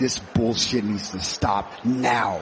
This bullshit needs to stop now.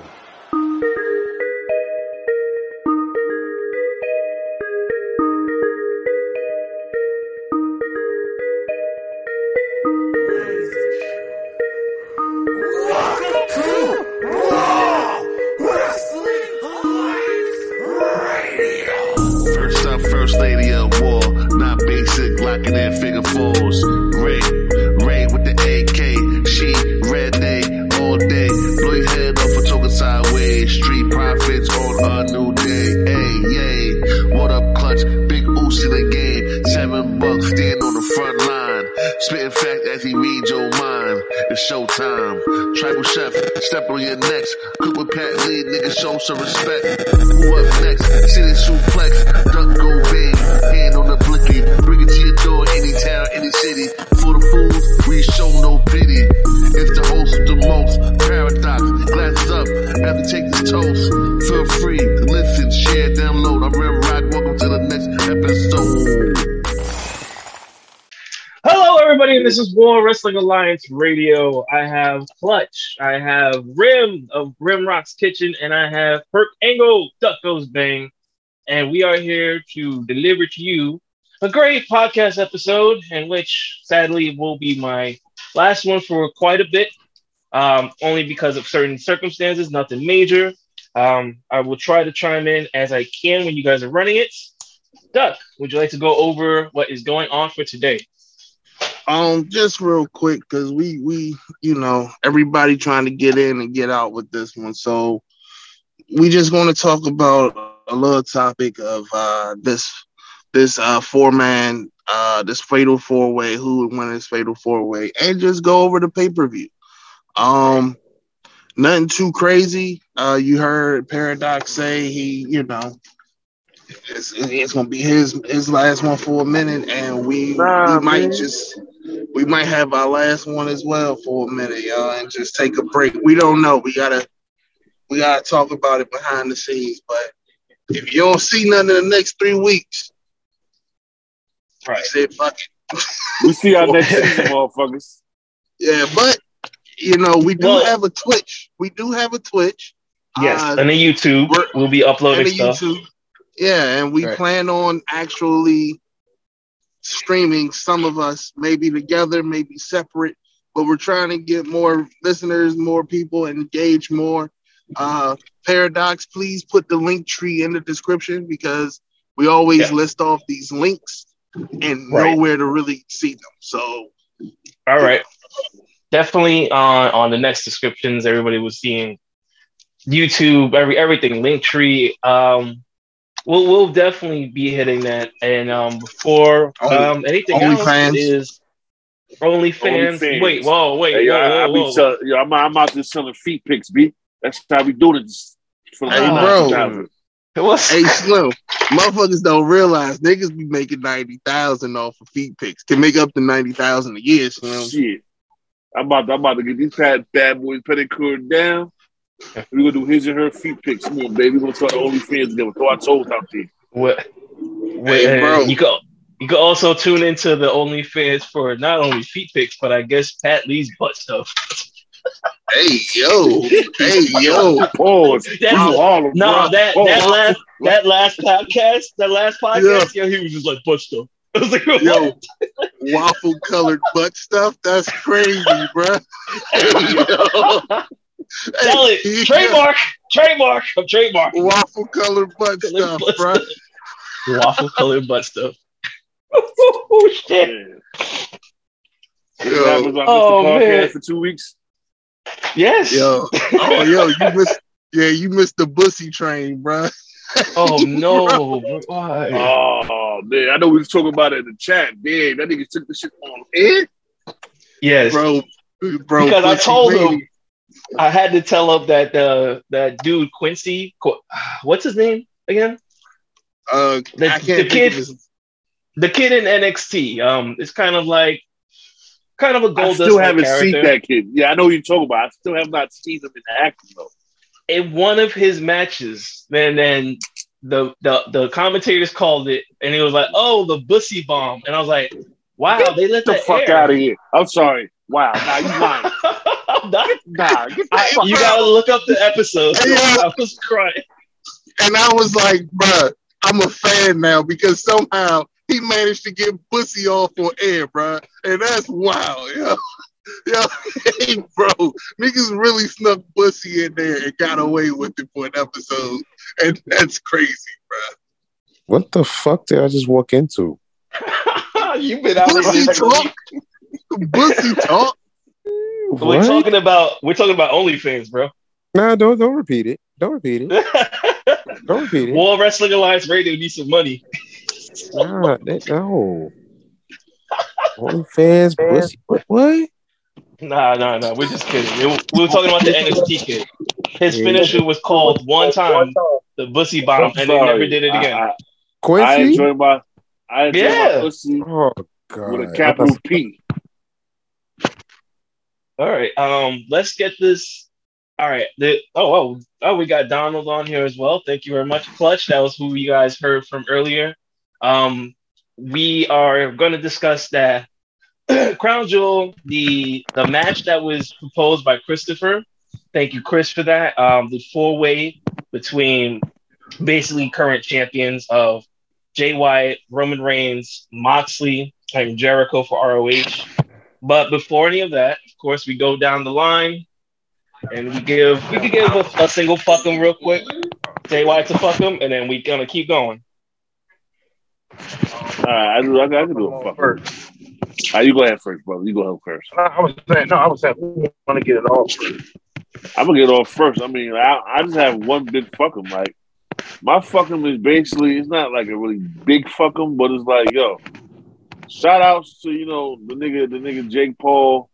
Step on your necks. With Pat Lee, nigga, show some respect. Who up next? City suplex, duck go bang. Hand on the blicky, bring it to your door, any town, any city. For the fools, we show no pity. It's the host of the most paradox. Glasses up, have to take this toast. Feel free War Wrestling Alliance Radio. I have Clutch. I have Rim of Rim Rock's Kitchen, and I have Perk Angle Duck Goes Bang. And we are here to deliver to you a great podcast episode, in which sadly will be my last one for quite a bit, um, only because of certain circumstances, nothing major. Um, I will try to chime in as I can when you guys are running it. Duck, would you like to go over what is going on for today? Um, just real quick, because we we you know everybody trying to get in and get out with this one, so we just going to talk about a little topic of uh this this uh four man uh this fatal four way who would win this fatal four way and just go over the pay per view. Um, nothing too crazy. Uh, you heard Paradox say he you know it's, it's gonna be his his last one for a minute, and we Nah, we might man. just we might have our last one as well for a minute, y'all, and just take a break. We don't know. We gotta we gotta talk about it behind the scenes. But if you don't see nothing in the next three weeks, Right. say fuck it. We see our next season, motherfuckers. Yeah, but you know we do Well- have a Twitch. We do have a Twitch. Yes, Uh, and the YouTube we're- will be uploading and the stuff. YouTube. Yeah, and we Right. plan on actually streaming some of us, maybe together, maybe separate, but we're trying to get more listeners, more people engage more. Uh, Paradox, please put the link tree in the description because we always Yeah. list off these links and Right. know where to really see them. So All right, definitely on on the next descriptions, everybody was seeing YouTube, every everything, Linktree. Um, we'll we'll definitely be hitting that. And um, before Only- um anything OnlyFans. else is OnlyFans. OnlyFans. Wait, whoa, wait, Hey, yo, whoa, I, I whoa, be whoa. sell, yo, I'm, I'm out there selling feet pics, B. That's how we do it. For the Hey, last bro. 2000. What's hey Slim, motherfuckers don't realize niggas be making ninety thousand off of feet picks. Can make up to ninety thousand a year, Slim. Shit. I'm about, to, I'm about to get these bad, bad boys pedicure down. We're gonna do his and her feet pics. Come on, baby. We're gonna start the OnlyFans together. Throw our toes out there. what? Hey, bro. You go. You can also tune into the OnlyFans for not only feet pics, but I guess Pat Lee's butt stuff. Hey yo, hey yo. Pause. That's- We from Harlem, No, bro. that Pause. that last that last podcast, that last podcast, yo, he was just like butt stuff. I was like, what? Yo, waffle colored butt stuff. That's crazy, bro. Tell it, trademark, trademark, I'm trademark. Waffle colored butt Colored stuff, butt bro. stuff. Waffle colored butt stuff. oh shit! Yeah. What Yo, Oh, Podcast man. for two weeks? Yes. yo, oh yo, you missed. Yeah, you missed the bussy train, bro. Oh no! Why? Oh man, I know we was talking about it in the chat. Damn, that nigga took the shit on head. Eh? yes, Bro, bro. Because I told made him- it. I had to tell up that uh, that dude Quincy. Qu- What's his name again? Uh, The- I the can't think kid- of his- The kid in NXT. Um, it's kind of like kind of a gold. still haven't seen that kid. Yeah, I know what you're talking about. I still have not seen him in action though. in one of his matches, and then the the the commentators called it, and he was like, "Oh, the bussy bomb," and I was like, "Wow, they let the that fuck air. out of here. I'm sorry. Wow, now you lying. I'm not. Nah, get the I, you gotta look up the episode. Yeah. I was crying. And I was like, bruh, I'm a fan now because somehow he managed to get pussy off on air, bruh. And that's wild, yo. Yo, hey, bro, niggas really snuck pussy in there and got away with it for an episode. And that's crazy, bruh. What the fuck did I just walk into? You've been out Pussy there. talk. Pussy talk. We're talking about we're talking about OnlyFans, bro. Nah, don't don't repeat it. Don't repeat it. Don't repeat it. War Wrestling Alliance Radio needs some money. Nah, that, no. OnlyFans, pussy. What? what? Nah, nah, nah. We're just kidding. We were, we were talking about the NXT kid. His finisher was called one time the Bussy Bomb, and they never did it again. I, I, I Quincy? enjoy my, I enjoy Yeah. my pussy oh god. with a capital P. All right. Um, let's get this. All right. The, oh, oh, oh, we got Donald on here as well. Thank you very much, Clutch. That was who you guys heard from earlier. Um, we are going to discuss that Crown Jewel, the the match that was proposed by Christopher. Thank you, Chris, for that. Um, the four way between basically current champions of Jay White, Roman Reigns, Moxley, and Jericho for ROH. But before any of that, of course, we go down the line and we give we could give a, a single fuck 'em real quick. Jay White to fuck him, and then we gonna keep going. All right, I, do, I, I can do it. Fuck. First. All right, you go ahead first, brother. You go ahead first. I I was saying, no, I was saying, we want to get it off first. I'm gonna get off first. I mean, I, I just have one big fuckum. Like my fuckum is basically it's not like a really big fuckum, but it's like yo, shout outs to you know the nigga the nigga Jake Paul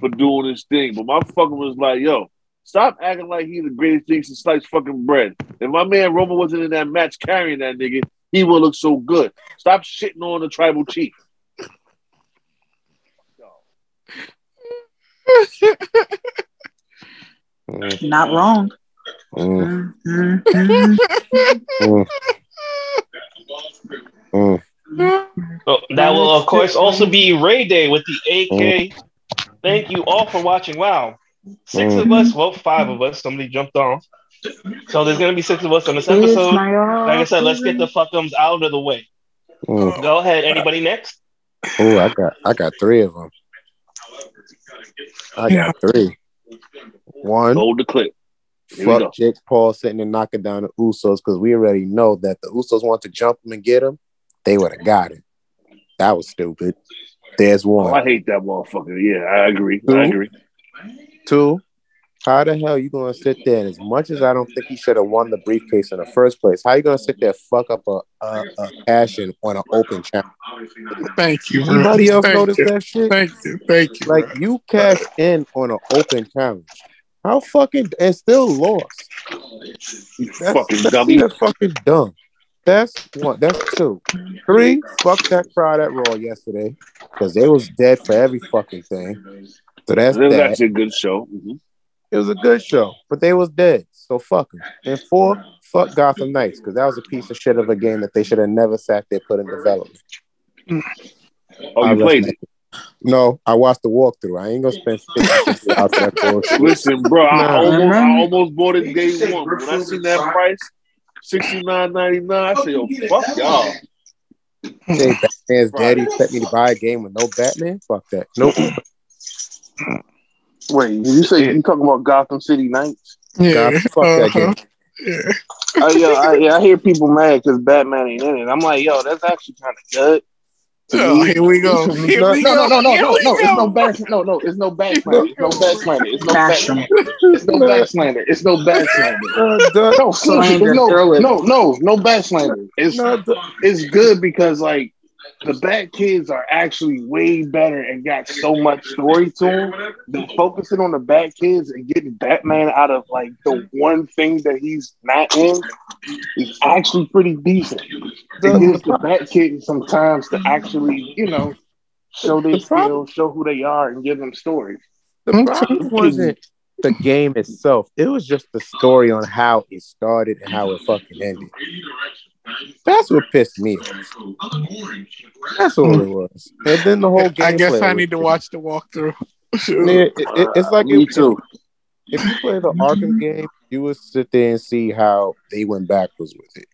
for doing his thing. But my fuckum was like yo, stop acting like he the greatest thing since sliced fucking bread. If my man Roman wasn't in that match carrying that nigga, he would look so good. Stop shitting on the tribal chief. Mm, Not wrong. mm, mhm. mm, mm. Oh, that will of course also be Ray Day with the AK. Thank you all for watching. Wow, six of us, well, five of us. Somebody jumped off, so there's gonna be six of us on this episode. Like I said, let's get the fuckums out of the way. Mm. Go ahead. Anybody next? Oh, I got I got three of them. I got three. One, Hold the clip. Here fuck Jake Paul sitting and knocking down the Usos because we already know that the Usos want to jump him and get him. They would have got it. That was stupid. There's Oh, I hate that motherfucker. Yeah, I agree. Who? I agree. Two, how the hell you gonna sit there? And as much as I don't think he should have won the briefcase in the first place, how you gonna sit there fuck up a a, a cash in on an open channel? Thank you. bro. Anybody else Thank notice you. that shit? Thank you. Thank you. Like you cash in on an open challenge. How fucking and still lost. You That's, fucking that's dummy. That's fucking dumb. That's one. That's two. Three. Fuck that crowd at Raw yesterday because they was dead for every fucking thing. So that's It was that. actually a good show. Mhm. It was a good show, but they was dead. So fuck them. And four, fuck Gotham Knights because that was a piece of shit of a game that they should have never sat there put in development. Oh, you played it. No, I watched the walkthrough. I ain't gonna spend fifty dollars for that bullshit. Listen, bro, I almost, I almost bought it day one. When I seen that price, sixty nine ninety nine, I said, "Yo, fuck y'all." Say Batman's daddy He expect me to buy a game with no Batman? Fuck that. Nope. Wait, did you say you talking about Gotham City Knights? God, Yeah. fuck that uh-huh. game. Yeah. Oh, yo, I, yeah, I hear people mad because Batman ain't in it. I'm like, yo, that's actually kind of good. To Oh, here we go. Here no, we no, go. no, no, no, Here no, we no, it's no back, no, no, it's no back slander. It's no back slander. It's no back Bash 'em. It's no back slander. It's no back slander. No, Slander, no, no, no, no back slander. It's it's good because like the Bat Kids are actually way better and got so much story to them. Than focusing on the Bat Kids and getting Batman out of like the one thing that he's not in is actually pretty decent. It gives the Bat Kids some times to actually, you know, show their The skills, show who they are, and give them stories. The problem wasn't the game itself. It was just the story on how it started and how it fucking ended. That's what pissed me off. That's all it was. And then the whole game. I guess I need to watch the walkthrough. Yeah, it- it- uh, it's like Me if, too. if you play the Arkham game, you would sit there and see how they went backwards with it.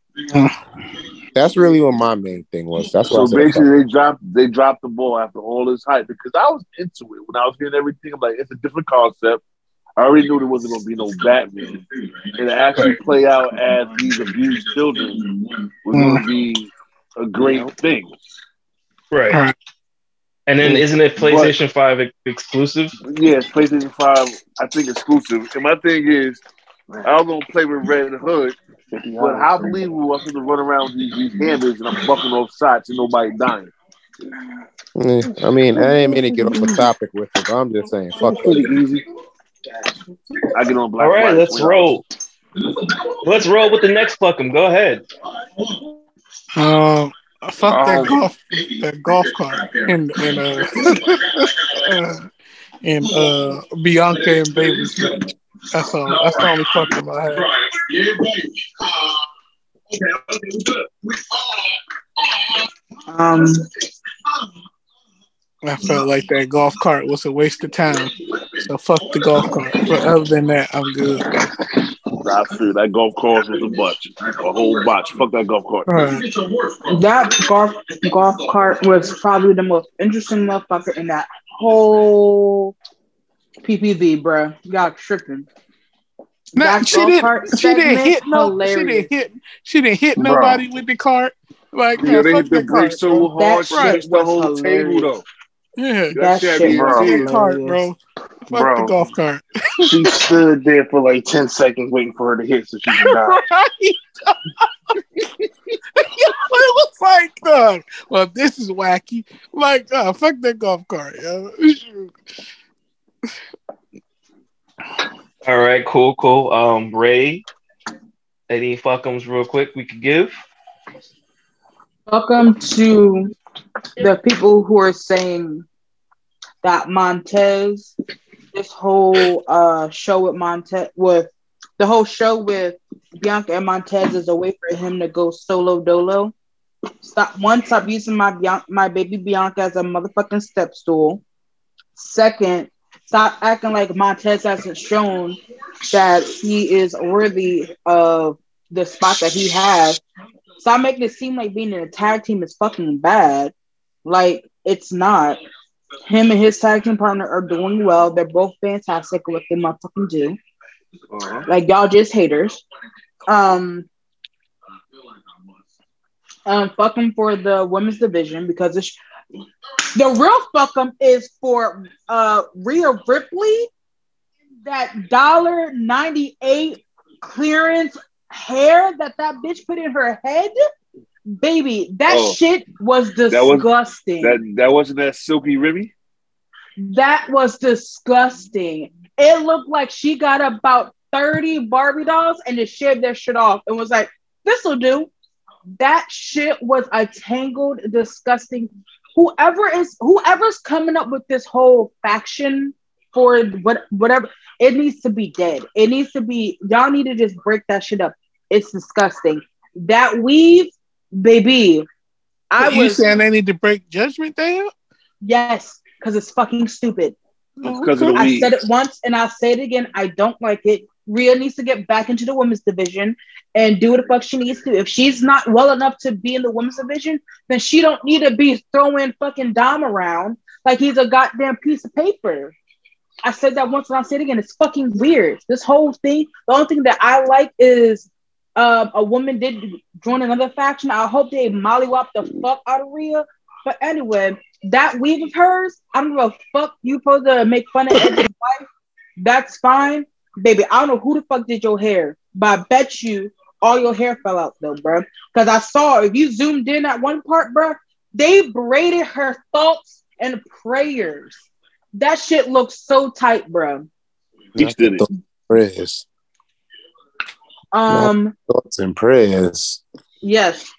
That's really what my main thing was. That's why So said basically, they dropped they dropped the ball after all this hype because I was into it when I was hearing everything. I'm like, it's a different concept. I already knew there wasn't going to be no Batman, and to actually play out as these abused children was going to be a great thing. Right. Right. And then isn't it PlayStation 5 ex- exclusive? Yeah, PlayStation Five, I think exclusive. And my thing is, I was going to play with Red Hood, but how believable was it to run around with these, these hammers and I'm bucking off shots and nobody dying? I mean, I ain't mean to get off the topic with it, but I'm just saying, fuck Pretty that. easy. I get on black. All right, let's Matter. roll. Let's roll with the next fuck 'em. Go ahead. Um, fuck that Um, golf, that golf cart, and and uh, uh and uh, Bianca and Baby's match. That's all. That's the only fuck up I had. Um, I felt like that golf cart was a waste of time. So fuck the golf cart. But other than that, I'm good. I feel that golf cart was a botch, a whole botch. Fuck that golf cart. Alright. That golf golf cart was probably the most interesting motherfucker in that whole PPV, bro. Y'all tripping. Nah, That she golf didn't. cart She didn't hit no. She didn't hit. She didn't hit Bro. nobody with the cart. Like Yeah, nah, they fuck hit the that brake cart, so hard, That she shit hits the whole hilarious. table though. Yeah, That, That shit shit be was fuck cart, bro. Fuck the golf cart. She stood there for like 10 seconds waiting for her to hit so she could die. right. it was like, dog. Well, this is wacky. Like, uh, fuck that golf cart, yo. All right, cool, cool. Um, Ray, any fuckums real quick we could give? Welcome to the people who are saying that Montez, this whole uh show with Montez with the whole show with Bianca and Montez is a way for him to go solo dolo. Stop one, stop using my Bian- my baby Bianca as a motherfucking step stool. Second, stop acting like Montez hasn't shown that he is worthy of the spot that he has. Stop making it seem like being in a tag team is fucking bad. Like it's not. Him and his tag team partner are doing well. They're both fantastic at what they motherfucking do. Uh-huh. Like y'all just haters. Um, um, fuck him for the women's division because it's the real fuck him is for uh Rhea Ripley. That dollar ninety eight clearance hair that that bitch put in her head, baby. That Oh. shit was was- disgusting. That that wasn't that silky Remy. That was disgusting. It looked like she got about 30 Barbie dolls and just shaved their shit off and was like, this'll do. That shit was a tangled, disgusting. Whoever is whoever's coming up with this whole faction for what whatever, it needs to be dead. It needs to be, y'all need to just break that shit up. It's disgusting. That weave, baby. I you was saying they need to break Judgment Day up? yes, because it's fucking stupid. It's because of the I said it once and I'll say it again. I don't like it. Rhea needs to get back into the women's division and do what the fuck she needs to. If she's not well enough to be in the women's division, then she don't need to be throwing fucking Dom around like he's a goddamn piece of paper. I said that once and I'll say it again. It's fucking weird. This whole thing, the only thing that I like is um, a woman did join another faction. I hope they mollywop the fuck out of Rhea. But anyway, that weave of hers, I don't give a fuck. You supposed to make fun of Edge's wife. That's fine. Baby, I don't know who the fuck did your hair, but I bet you all your hair fell out though, bro. Because I saw if you zoomed in at one part, bro, they braided her thoughts and prayers. That shit looks so tight, bro. He did it. Prayers. Um, Thoughts and prayers. yes.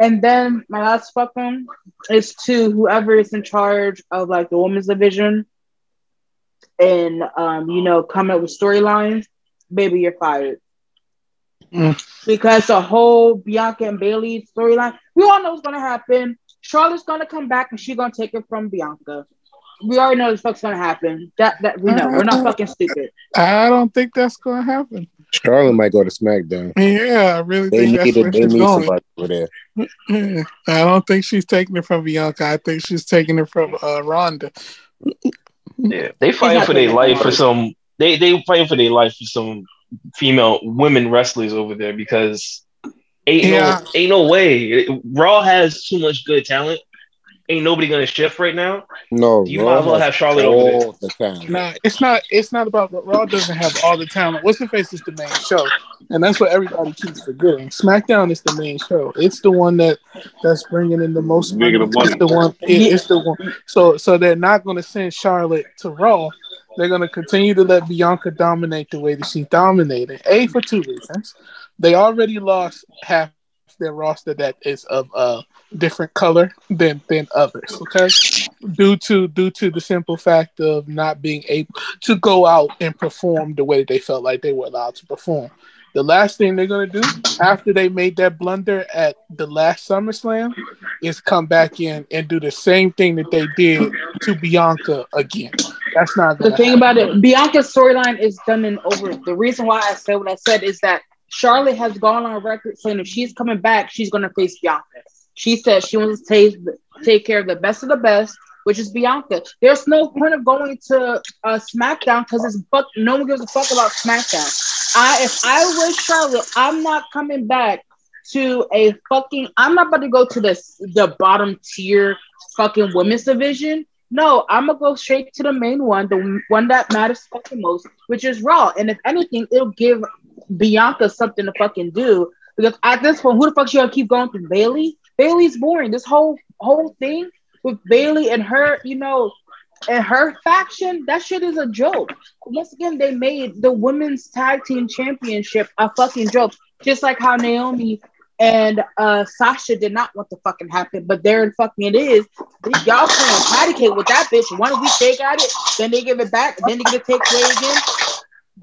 And then my last fucking is to whoever is in charge of like the women's division and um, you know, come up with storylines, baby, you're fired. Mm. Because the whole Bianca and Bayley storyline, we all know what's gonna happen. Charlotte's gonna come back and she's gonna take it from Bianca. we already know this fuck's gonna happen. That that we know. We're not fucking stupid. I don't think that's gonna happen. Charlotte might go to SmackDown. Yeah, I really They think that's need where they she's need going. over there. I don't think she's taking it from Bianca. I think she's taking it from uh, Ronda. Yeah, they fighting for their life for some. They they fighting for their life for some female women wrestlers over there because ain't Yeah. no ain't no way. Raw has too much good talent. Ain't nobody gonna shift right now. No, You Raw might as well have Charlotte over there. all the time. Nah, it's not. It's not about Raw. Doesn't have all the talent. What's the face is the main show, and that's what everybody keeps forgetting. SmackDown is the main show. It's the one that that's bringing in the most money. The money. It's the one. it- it's the one. So, so they're not going to send Charlotte to Raw. They're going to continue to let Bianca dominate the way that she's dominated. A for two reasons. They already lost half their roster that is of a different color than than others. Okay, due to due to the simple fact of not being able to go out and perform the way they felt like they were allowed to perform. The last thing they're gonna do after they made that blunder at the last SummerSlam is come back in and do the same thing that they did to Bianca again. That's not The thing happen. about it, Bianca's storyline is done and over. The reason why I said what I said is that Charlotte has gone on record saying if she's coming back, she's gonna face Bianca. She said she wants to take take care of the best of the best, which is Bianca. There's no point of going to uh, SmackDown because it's fuck. No one gives a fuck about SmackDown. I if I was Charlotte, I'm not coming back to a fucking. I'm not about to go to the the bottom tier fucking women's division. No, I'm gonna go straight to the main one, the one that matters fucking most, which is Raw. And if anything, it'll give Bianca something to fucking do. Because at this point, who the fuck she gonna keep going through? Bayley? Bayley's boring. This whole whole thing with Bayley and her, you know, and her faction, that shit is a joke. Once again, they made the women's tag team championship a fucking joke. Just like how Naomi and uh Sasha did not want to fucking happen, but there and fucking it is. Y'all patty cake with that bitch. One week they got it, then they give it back, then they get it take away again.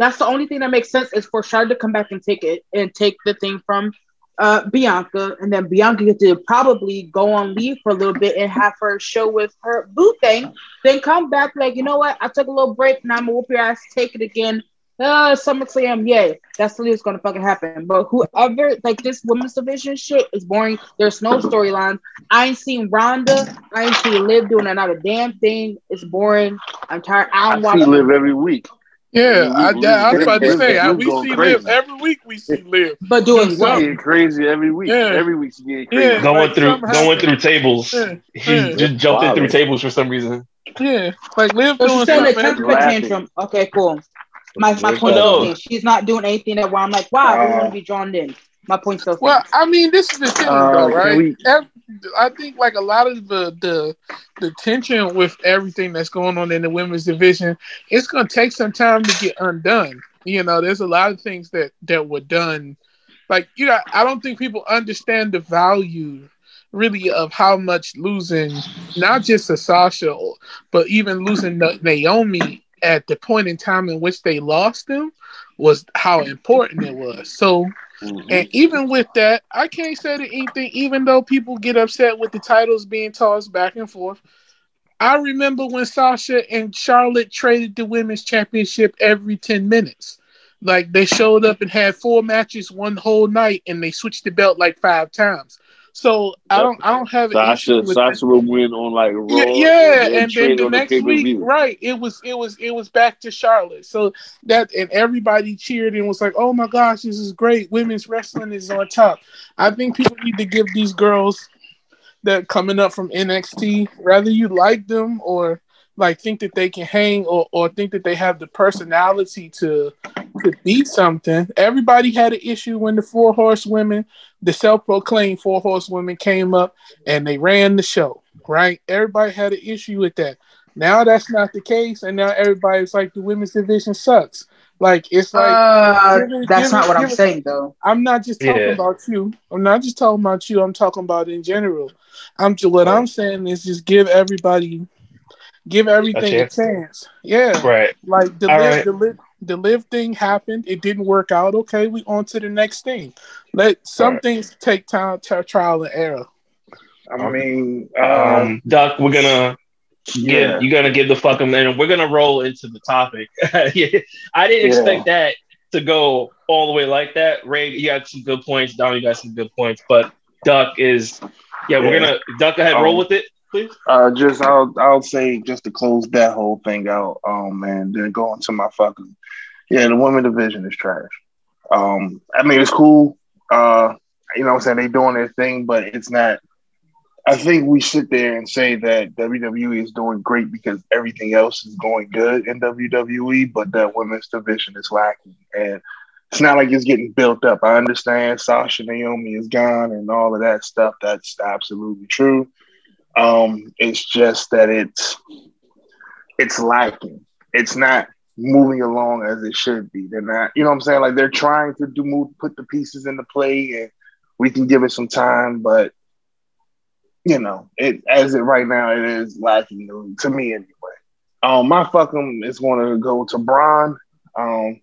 That's the only thing that makes sense is for Charlotte to come back and take it and take the thing from uh Bianca, and then Bianca get to probably go on leave for a little bit and have her show with her boo thing, then come back like, you know what? I took a little break, now I'm gonna whoop your ass, take it again. Uh, SummerSlam, yay. That's the least gonna fucking happen. But whoever, like this women's division shit is boring. There's no storyline. I ain't seen Ronda. I ain't seen Liv doing another damn thing. It's boring. I'm tired. I I don't watch see live every week. Yeah, I, yeah, I was about to say, I, we see crazy. live every week. We see live. But doing She's what? getting crazy every week. Yeah. Every week she's getting crazy. Yeah. Going like through something going through tables. Yeah, He yeah. just jumped in through Wild. tables for some reason. yeah, like live So doing she's saying a something. temper tantrum. Okay, cool. My my point does. is she's not doing anything that where I'm like, wow, I Uh, want to be drawn in. My point still Well. I mean, this is the thing, Uh, though, right? we- Ev- I think like a lot of the the the tension with everything that's going on in the women's division, it's going to take some time to get undone. You know, there's a lot of things that that were done. Like you know, I don't think people understand the value really of how much losing not just a Sasha, but even losing Naomi at the point in time in which they lost them was how important it was. So. Mhm. And even with that, I can't say that anything, even though people get upset with the titles being tossed back and forth. I remember when Sasha and Charlotte traded the women's championship every 10 minutes. Like they showed up and had four matches one whole night and they switched the belt like five times. So I don't I don't have Sasha with Sasha will win on like Raw. yeah, yeah, then and then the next pay-per-view. week, right? It was, it was, it was back to Charlotte. So that, and everybody cheered and was like, "Oh my gosh, this is great! Women's wrestling is on top." I think people need to give these girls that coming up from NXT, whether you like them or like think that they can hang or, or think that they have the personality to to be something. Everybody had an issue when the four horsewomen, the self-proclaimed four horsewomen came up and they ran the show, right? Everybody had an issue with that. Now that's not the case, and now everybody's like the women's division sucks. Like it's like Uh, give it- that's give not it- what I'm it- saying though. I'm not just talking Yeah. about you. I'm not just talking about you. I'm talking about in general. I'm ju- what I'm saying is just give everybody, give everything a chance. chance. Yeah, Right. like the All live, right. the live, the live thing happened. It didn't work out. Okay, we on to the next thing. Let some All right. things take time, t- trial and error. I mean, uh, Um, Doc, we're gonna yeah, you're gonna give the fuck them, and we're gonna roll into the topic. I didn't Yeah. expect that to go all the way like that. Ray, you got some good points. Don, you got some good points, but Duck is, yeah, we're Yeah. gonna Duck ahead, roll Um, with it, please. Uh, just I'll I'll say just to close that whole thing out. Um, man, then go into my fucking yeah. The women division is trash. Um, I mean it's cool. Uh, you know what I'm saying they doing their thing, but it's not. I think we sit there and say that WWE is doing great because everything else is going good in WWE, but that women's division is lacking, and it's not like it's getting built up. I understand Sasha Naomi is gone and all of that stuff. That's absolutely true. Um, it's just that it's it's lacking. It's not moving along as it should be. They're not, you know what I'm saying? Like they're trying to do move put the pieces into play and we can give it some time, but you know, it as it right now it is lacking to, to me anyway. Um my fucking is gonna go to Braun. Um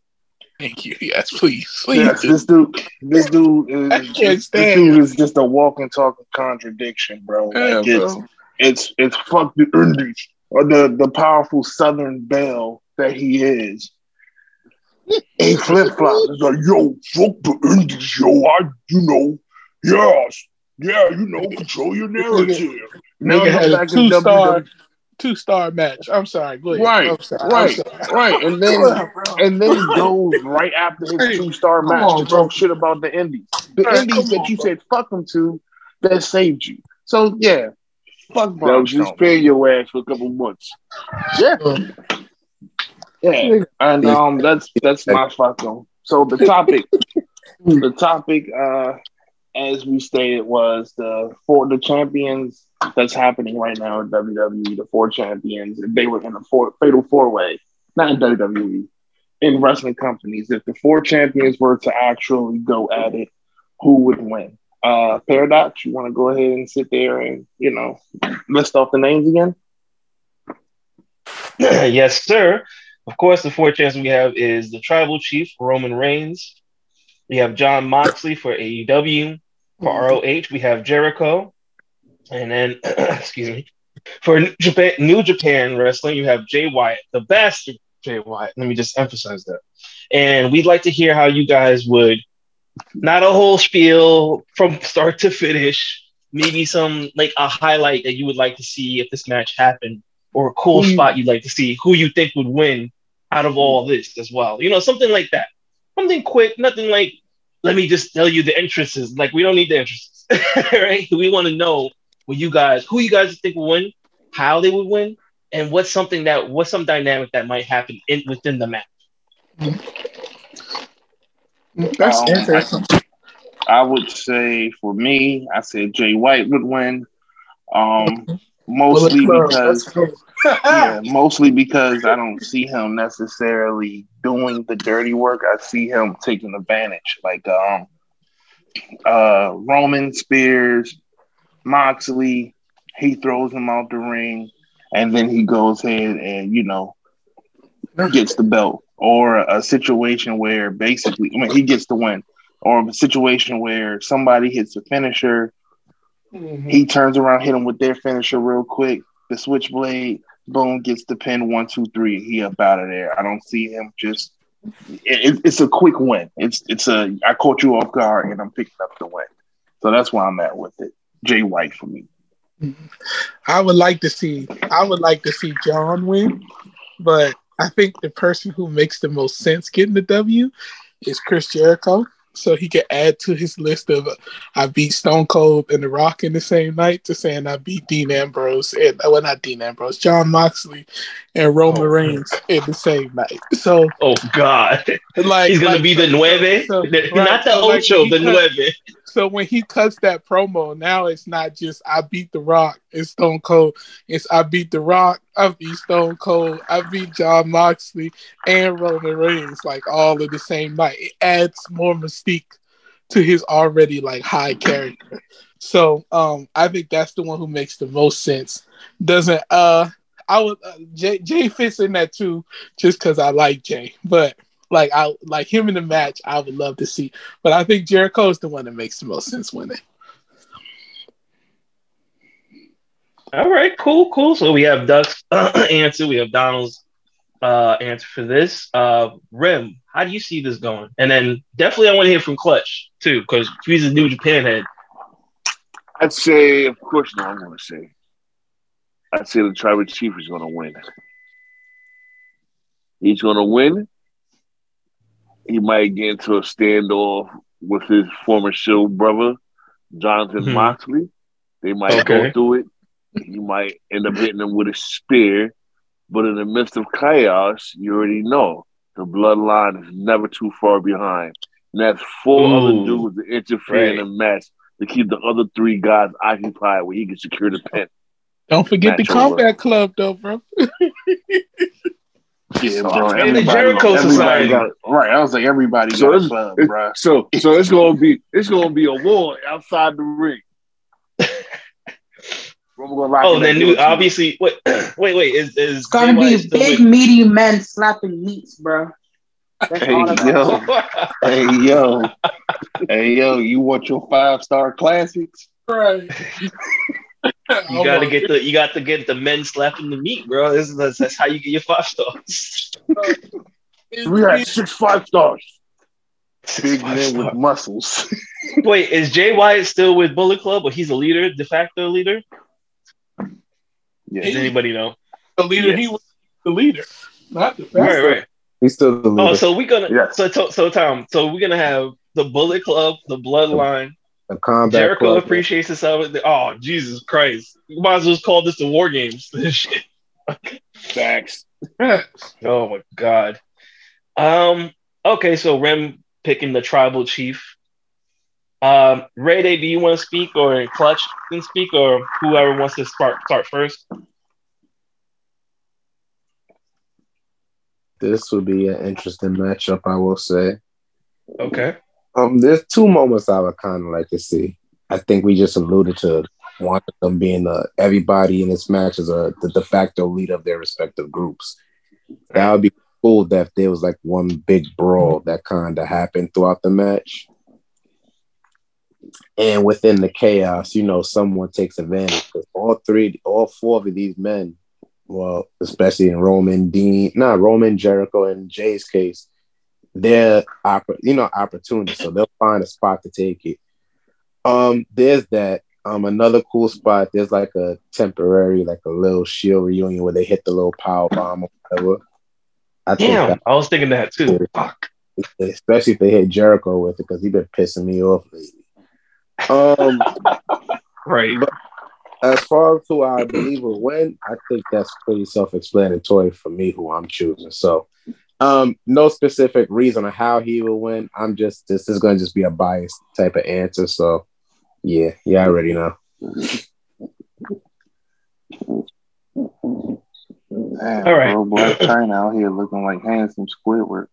Thank you. Yes, please. Please. Yes, this dude, this dude is I can't this, dude is just a walking, talking contradiction, bro. Like it's, bro. it's it's fuck the Indies or the the powerful Southern belle that he is. He flip flops. It's like, yo, fuck the Indies, yo. I, you know, yes, yeah, you know, control your narrative. Now Nigga had a two star, two star match. I'm sorry. Go ahead. Right, I'm sorry. Right, sorry. right, and then Go and then he goes right after his Hey, two star match on, to bro. talk shit about the Indies. The Hey, Indies that on, you bro. said fuck them to that saved you. So yeah, fuck That Braun was just Strowman. paying your ass for a couple months. Yeah, yeah, and um, that's that's my fucking. So the topic, the topic, uh, as we stated, was the four the champions that's happening right now in WWE. The four champions, if they were in a four, fatal four way, not in WWE, in wrestling companies. If the four champions were to actually go at it, who would win? Uh, Paradox, you want to go ahead and sit there and you know list off the names again? yes, sir. Of course, the four champs we have is the Tribal Chief Roman Reigns. We have Jon Moxley for AEW. For mm-hmm. ROH, we have Jericho, and then excuse me. For New Japan, New Japan Wrestling, you have Jay White, the bastard Jay White. Let me just emphasize that. And we'd like to hear how you guys would, not a whole spiel from start to finish, maybe some like a highlight that you would like to see if this match happened, or a cool you- spot you'd like to see, who you think would win out of all this as well. You know, something like that. Something quick, nothing like, let me just tell you the entrances. Like, we don't need the entrances, right? We want to know what you guys, who you guys think will win, how they would win, and what's something that, what's some dynamic that might happen in within the match. That's Um, interesting. I would say for me, I said Jay White would win. Um, mostly Bullet Club, let's because go. Yeah, mostly because I don't see him necessarily doing the dirty work. I see him taking advantage, like um, uh, Roman Spears, Moxley. He throws him out the ring, and then he goes ahead and you know gets the belt, or a situation where basically, I mean, he gets the win, or a situation where somebody hits a finisher, Mhm. he turns around, hit him with their finisher real quick, the switchblade, boom, gets the pin, one, two, three, he up out of there. I don't see him just. It, it- it's a quick win. It's it's a I caught you off guard and I'm picking up the win. So that's where I'm at with it. Jay White for me. I would like to see I would like to see Jon win, but I think the person who makes the most sense getting the W is Chris Jericho. So he can add to his list of uh, I beat Stone Cold and The Rock in the same night to saying I beat Dean Ambrose and well not Dean Ambrose, Jon Moxley and Roman Oh. Reigns in the same night. So Oh, God. like He's going like, to be the nueve, so- right, not the so, ocho, he the nueve. So when he cuts that promo, now it's not just I beat The Rock and Stone Cold. It's I beat The Rock, I beat Stone Cold, I beat Jon Moxley and Roman Reigns, like all in the same night. It adds more mystique to his already like high character. So um I think that's the one who makes the most sense. Doesn't uh I would uh, Jay, Jay fits in that too, just because I like Jay. But like I like him in the match, I would love to see. But I think Jericho is the one that makes the most sense winning. All right, cool, cool. So we have Duck's answer, we have Donald's uh, answer for this. Uh, Rim, how do you see this going? And then definitely I want to hear from Clutch too, because he's a new Japan head. I'd say, of course, no. I'm going to say, I'd say the tribal chief is going to win. He's going to win. He might get into a standoff with his former show brother, Jonathan Mhm. Moxley. They might Okay. go through it. He might end up hitting him with a spear. But in the midst of chaos, you already know the bloodline is never too far behind. And that's four Ooh. other dudes to interfere in Right. the match to keep the other three guys occupied where he can secure the pin. Don't forget the combat club, though, bro. Yeah, So, bro. and the Jericho Society. got right. I was like, everybody So got a it's- club, it's- bro. So, so it's gonna be it's gonna be a war outside the ring. We're gonna lock Oh, in then that new obviously wait wait wait is is It's gonna Jay be White big, with- meaty men slapping meats, bro. That's Hey, yo. Hey yo, hey yo, you want your five star classics? Right. You gotta get the you got to get the men slapping the meat, bro. This is, that's, that's how you get your five stars. We got six five stars. Big Five men star. with muscles. Wait, is Jay White still with Bullet Club, or he's a leader, de facto leader? Yeah. Does anybody know? the leader. He was the leader, not the Right, right. He's still the oh, leader. Oh, so we're gonna Yes. so so, so Tom, so we're gonna have the Bullet Club, the Bloodline. The combat Jericho club. appreciates himself. Oh, Jesus Christ! You might as well call this the War Games. Shit. Facts. Oh my God. Um. Okay, so Rem picking the tribal chief. Um, Ray Day, do you want to speak or Clutch can speak or whoever wants to start start first? This would be an interesting matchup, I will say. Okay. Um, there's two moments I would kind of like to see. I think we just alluded to one of them being uh, everybody in this match is a the de facto leader of their respective groups. That would be cool that there was like one big brawl that kind of happened throughout the match. And within the chaos, you know, someone takes advantage because all three, all four of these men, well, especially in Roman, Dean, not Roman, Jericho, and Jay's case, they're oppor- you know opportunity, so they'll find a spot to take it. Um, there's that. Um, another cool spot. There's like a temporary, like a little shield reunion where they hit the little power bomb or whatever. I Damn, that, I was thinking that too. Fuck. especially if they hit Jericho with it, because he's been pissing me off lately. Um, Right. as far as who I believe will win, I think that's pretty self-explanatory for me who I'm choosing. So, um, no specific reason on how he will win. I'm just this is going to just be a biased type of answer. So, yeah, yeah, I already know. Damn, All right. bro, boy, China out here looking like handsome Squidward.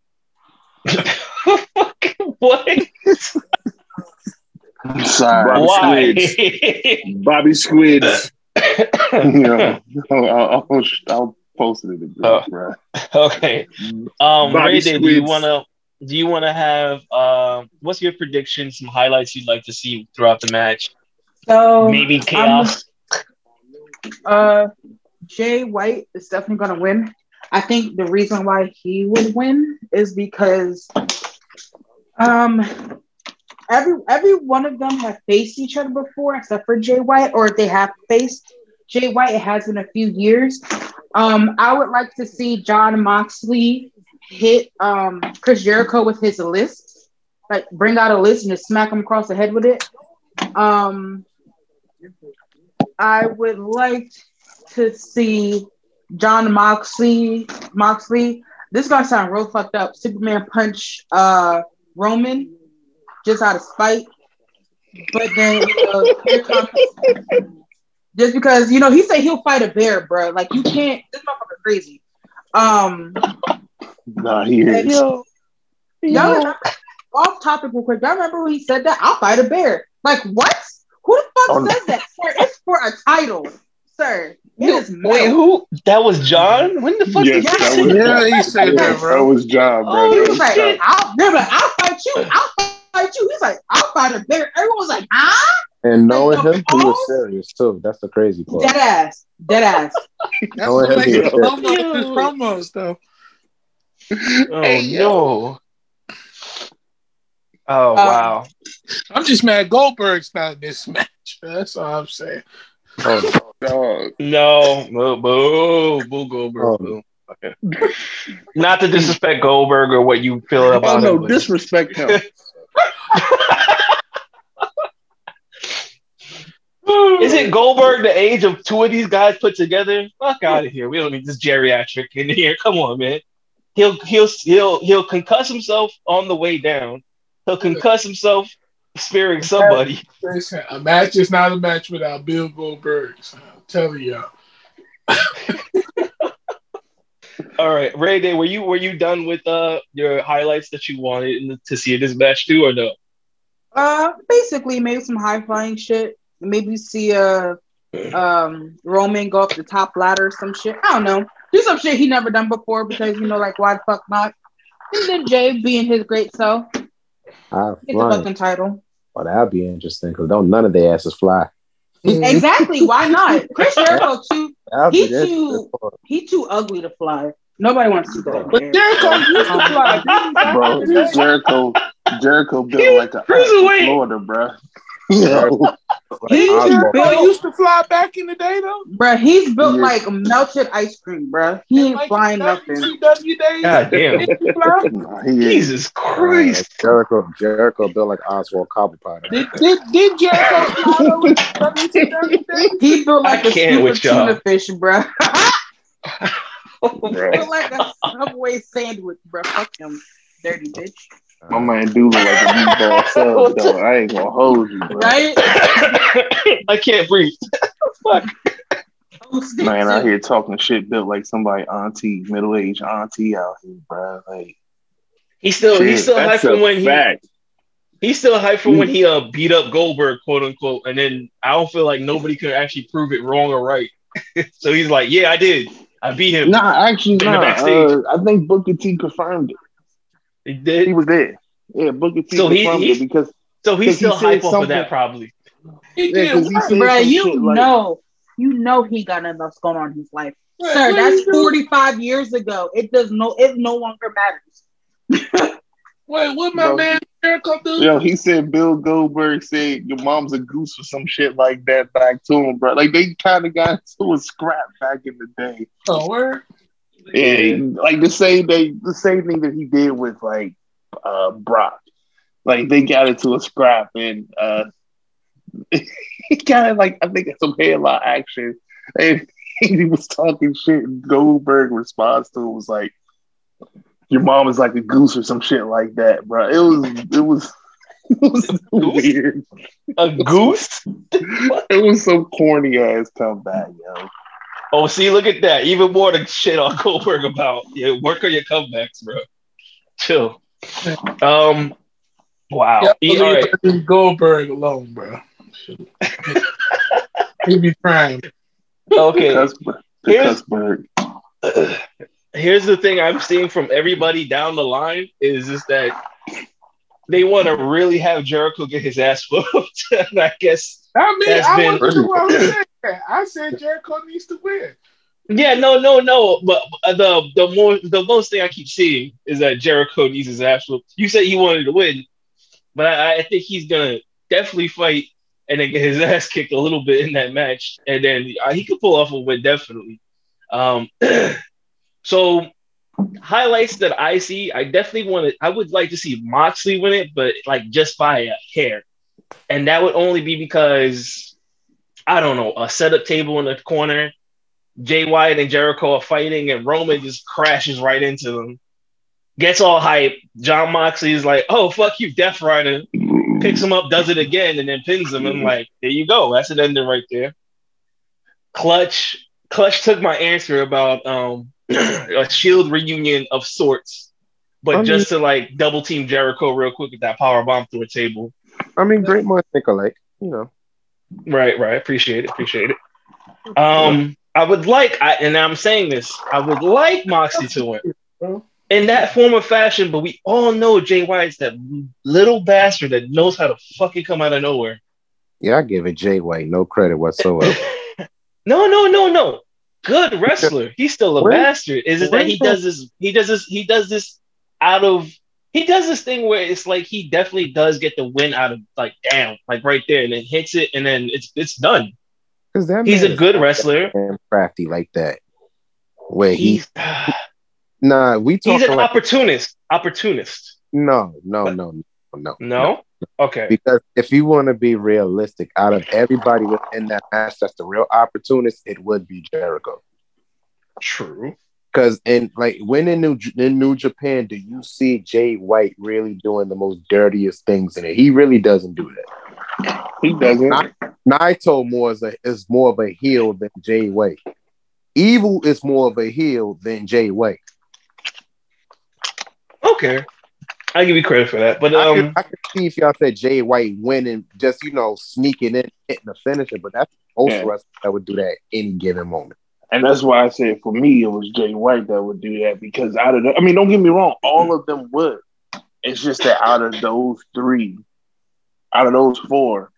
what? I'm sorry. Bro. Why? Bobby Squids. you know, I'll, I'll, I'll, I'll post it in the group, Oh. bro. okay. Um, Bobby Ray Day, do you want to? Do you want to have? Um, what's your prediction? Some highlights you'd like to see throughout the match? So Maybe chaos. uh Jay White is definitely gonna win. I think the reason why he would win is because um every every one of them have faced each other before except for Jay White, or if they have faced Jay White, it has been a few years. Um, I would like to see Jon Moxley hit um Chris Jericho with his list, like bring out a list and just smack him across the head with it. Um, I would like to see Jon Moxley. Moxley. This is gonna sound real fucked up. Superman punch uh Roman just out of spite, but then uh, here comes just because you know he said he'll fight a bear, bro. Like you can't. This motherfucker is crazy. Um, Nah, he and is. y'all remember, off topic real quick. Y'all remember when he said that? I'll fight a bear. Like what? Who the fuck Oh, no. says that, sir? It's for a title, sir. It is Wait, metal. who? That was Jon. When the fuck Yes, did you that say was- that? Yeah, he said Yeah, that, that bro. was Jon, bro. Oh, He was was like, Jon. I'll never, I'll fight you. I'll fight you. He's like, I'll fight a bear. Everyone was like, ah. And knowing Like, him, he was serious too. That's the crazy part. Dead ass. Dead ass. Knowing what him, he makes was the serious. promos, the though. Oh Hey, no. Oh Um, wow. I'm just mad Goldberg's not in this match. That's all I'm saying. Oh, Dog. No, boo, boo, boo Goldberg. Oh. Boo. Okay. Not to disrespect Goldberg or what you feel Oh about no, him. but- disrespect him. Is it Goldberg the age of two of these guys put together? Fuck out of here. We don't need this geriatric in here. Come on, man. He'll he'll he'll he'll concuss himself on the way down. He'll concuss himself spearing somebody. Listen, a match is not a match without Bill Goldberg. So I'm telling y'all. All right, Ray Day, were you were you done with uh your highlights that you wanted in the, to see in this match too, or no? Uh, basically, maybe some high flying shit. Maybe see a um, Roman go up the top ladder, or some shit. I don't know. Do some shit he never done before because you know, like why the fuck not? And then Jay being his great self, I'm get the fucking title. Well, that'd be interesting because don't none of their asses fly. Exactly. Why not? Chris Jericho too. He too. He too ugly to fly. Nobody wants to go. that. But Jericho used to fly. bro, Jericho, Jericho built like a Cruiserweight. Florida, bro. Yo, Like He Oswald. Jericho Jericho used to fly back in the day though. Bruh, he's built Yeah. like melted ice cream, bruh. He ain't Like flying nothing. WCW days. God damn. Did he fly? nah, he is. Jesus Christ. Uh, Jericho, Jericho built like Oswald Cobblepot. Did, did, did Jericho fly though in WCW days? He built like I a can't with tuna fish, bruh. Bro. built like a Subway sandwich, bruh. Fuck him, dirty bitch. My man do look like a meatball sub, though. I ain't gonna hold you, bro. Right? I can't breathe. Fuck. Man out here talking shit built like somebody auntie, middle aged auntie out here, bro. Like, He's still he's shit, still hyped from a when he fact. he's still hyped from when he uh beat up Goldberg, quote unquote, and then I don't feel like nobody could actually prove it wrong or right. so he's like, Yeah, I did. I beat him. nah, actually, In nah. Uh, I think Booker T confirmed it. He He was there. Yeah, Booker T So he- confirmed he's- it because So he's Because he still said hype off of something- that probably. He yeah, did. 'cause he what? said some you shit like, know, you know he got nothing else going on in his life. What- Sir, that's 45 years ago. It does no it no longer matters. Wait, what my Bro. man Jericho do? Yo, he said Bill Goldberg said your mom's a goose or some shit like that back to him, bro. Like they kind of got into a scrap back in the day. Oh, word? Yeah, like the same day, the same thing that he did with like uh Brock. Like they got into a scrap and uh he kind of like I think it's some headline action and he was talking shit and Goldberg response to it was like your mom is like a goose or some shit like that, bro. It was it was it was weird. A goose? It was some corny ass comeback, yo. Oh, see, look at that. Even more to shit on Goldberg about. Yeah, work on your comebacks, bro. Chill. Um wow. Yeah, E- all right. leave Goldberg alone, bro. he be trying. Okay. Cuthbert, the Here's- Cuthbert. here's the thing I'm seeing from everybody down the line is is that they want to really have Jericho get his ass whooped. and I guess I mean, That's I been- I said Jericho needs to win. yeah, no, no, no. But the the more the most thing I keep seeing is that Jericho needs his whooped. You said he wanted to win, but I, I think he's gonna definitely fight and then get his ass kicked a little bit in that match, and then uh, he could pull off a win definitely. Um, so highlights that I see, I definitely want to. I would like to see Moxley win it, but like just by a hair, and that would only be because I don't know a setup table in the corner. Jay White and Jericho are fighting, and Roman just crashes right into them. Gets all hype. Jon Moxley is like, "Oh fuck you, Death Rider." Picks him up, does it again, and then pins him. And like, there you go. That's an ending right there. Clutch, Clutch took my answer about um a Shield reunion of sorts, but I mean- just to like double team Jericho real quick with that power bomb through a table. I mean, great minds think alike. You know, Right, right. Appreciate it. Appreciate it. Um, I would like, I, and I'm saying this, I would like Moxley to win in that form of fashion, but we all know Jay White's that little bastard that knows how to fucking come out of nowhere. Yeah, I give it Jay White no credit whatsoever. no, no, no, no. Good wrestler. He's still a Where- bastard. Is it that he does this? He does this. He does this out of. He does this thing where it's like he definitely does get the win out of like damn, like right there, and then hits it, and then it's it's done. Because that He's a good wrestler. damn crafty like that. Where he He's nah, we he's an like opportunist. Opportunist. no, no, no, no, no. No. Okay. Because if you want to be realistic, out of everybody within that match, that's the real opportunist. It would be Jericho. True. Because in like when in New in New Japan, do you see Jay White really doing the most dirtiest things in it? He really doesn't do that. He doesn't. Naito more is a, is more of a heel than Jay White. Evil is more of a heel than Jay White. Okay. I give you credit for that, but I, um, could, I could see if y'all said Jay White winning, just you know, sneaking in, hitting the finisher, but that's most Yeah. wrestlers that would do that at any given moment. And that's why I said for me it was Jay White that would do that because out of the, I mean, don't get me wrong, all of them would. It's just that out of those three, out of those four,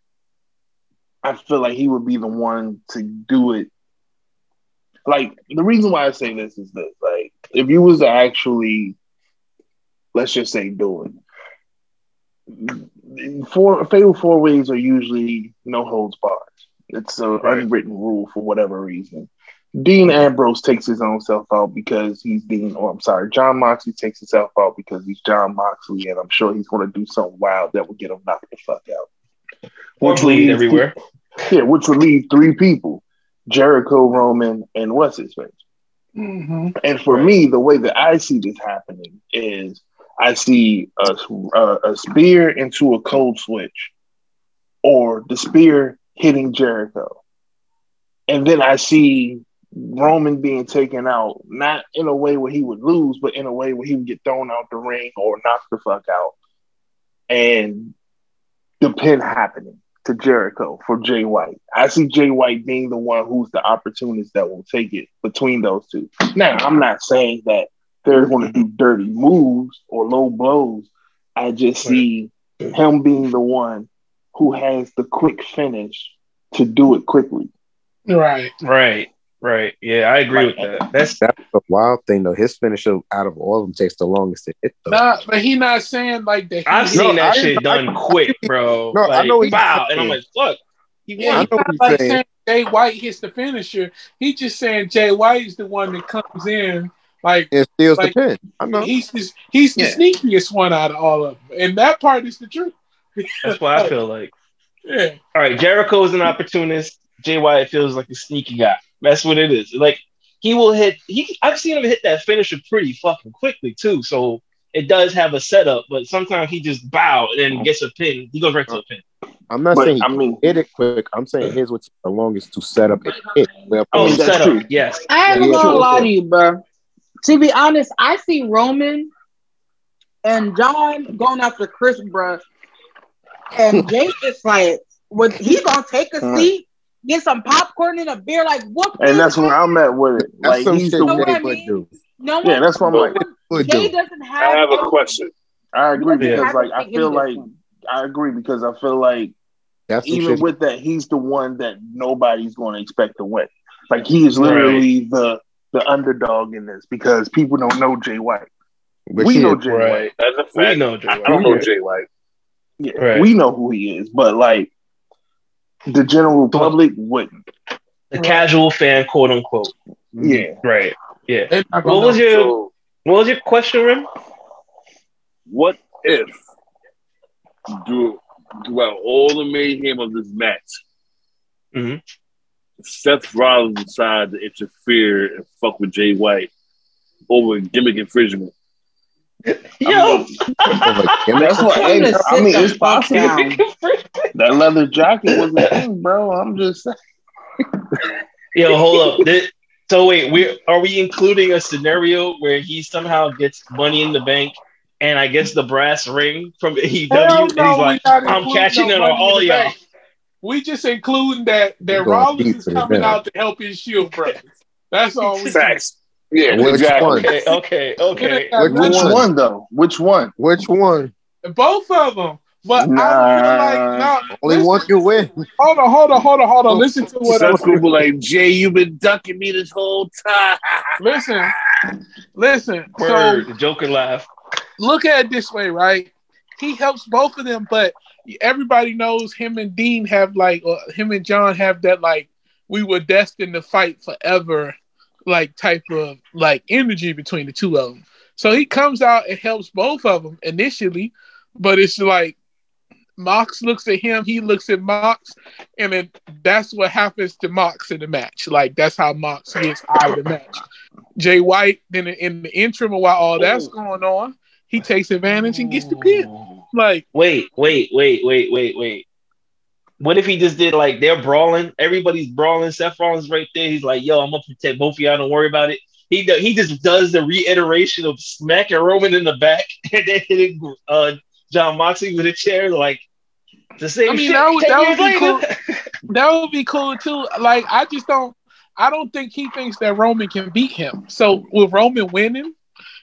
I feel like he would be the one to do it. Like the reason why I say this is this: like if you was to actually, let's just say, do it. Four fatal four ways are usually no holds barred. It's an Right. unwritten rule for whatever reason. Dean Ambrose takes his own self out because he's Dean, or I'm sorry, Jon Moxley takes himself out because he's Jon Moxley, and I'm sure he's going to do something wild that will get him knocked the fuck out. or Which bleed leaves- everywhere. Yeah, which would leave three people: Jericho, Roman, and what's his face. hmm And for Right. me, the way that I see this happening is I see a, a, a spear into a cold switch, or the spear hitting Jericho, and then I see Roman being taken out, not in a way where he would lose, but in a way where he would get thrown out the ring or knocked the fuck out, and the pin happening to Jericho for Jay White. I see Jay White being the one who's the opportunist that will take it between those two. Now, I'm not saying that they're going to do dirty moves or low blows. I just see him being the one who has the quick finish to do it quickly. Right. Right. Right. Yeah, I agree with that. That's That's the wild thing, though. His finisher out of all of them takes the longest to hit. Though. Nah, but he not saying like that. I've No, seen that I- shit I- done quick, bro. No, I know he's you're wow, and I'm like, look. he Yeah, won. he's not like saying. saying Jay White hits the finisher. He just saying Jay White is the one that comes in like It steals Like- the pin. I know. he's just, he's the Yeah. sneakiest one out of all of them, and that part is the truth. That's what I feel like. Yeah, All right, Jericho is an opportunist. Jay White feels like a sneaky guy. That's what it is. Like he will hit. He I've seen him hit that finisher pretty fucking quickly too. So it does have a setup, but sometimes he just bow and then gets a pin. He goes right to the pin. I'm not But saying I mean, hit it quick. I'm saying his what's the longest to set up and hit. Well, Oh, mean, that's setup. true. Yes. I ain't Yeah, gonna true. lie to you, bro. To be honest, I see Roman and Jon going after Chris, bro. And Jay is like, what he gonna take a seat, get some popcorn and a beer, like whoop. and that's where. I'm at with it. that's Like some he's shit the know what I mean? do. No Yeah, one, that's what I'm like. one- Jay doesn't have. I have a question. I agree because like I feel like take. I agree because I feel like That's even with that, he's the one that nobody's going to expect to win. Like he is literally the the underdog in this because people don't know Jay White. but we know Jay Right. White. That's a We know Jay White. I don't know Jay White. Yeah, Right. we know who he is, but like the general public wouldn't. The casual fan, quote unquote. Yeah. Right. Yeah. What was your So, What was your question, Rim? what if through, throughout all the mayhem of this match, Mhm. Seth Rollins decided to interfere and fuck with Jay White over gimmick infringement? Yo, over gimmick. That's what Tell him I mean. It's possible. That leather jacket was a thing, bro. I'm just saying. Yo, hold up. Did- so wait, we are we including a scenario where he somehow gets money in the bank and I guess the brass ring from AEW Hell and he's no, we like, not I'm including catching no it on all y'all. Bank. We just including that that going Rollins is coming out to help his Shield brothers. That's all we Facts. Yeah, Which exactly. one? Okay, okay, okay. Which Which one? one though? Which one? Which one? Both of them. But Nah. I feel like no. Only listen- one can win. Hold on, hold on, hold on, hold on. Listen to what I'm Seth's like, Jay, You've been ducking me this whole time. listen. Listen. So Word, the Joker laugh. look at it this way, right? He helps both of them, but everybody knows him and Dean have like, or him and Jon have that like, we were destined to fight forever, like type of like energy between the two of them. So he comes out and helps both of them initially, but it's like Mox looks at him, he looks at Mox, and then that's what happens to Mox in the match. Like that's how Mox gets out of the match. Jay White, then in the interim, while all that's going on, he takes advantage and gets the pin. Like, Wait, wait, wait, wait, wait, wait. What if he just did like they're brawling, everybody's brawling, Seth Rollins right there. He's like, "Yo, I'm gonna protect both of y'all. Don't worry about it." He he just does the reiteration of smacking Roman in the back and then hitting uh, Jon Moxley with a chair, like the same I mean, shit. that would- that would be later. that would be cool too. Like, I just don't, I don't think he thinks that Roman can beat him. So with Roman winning,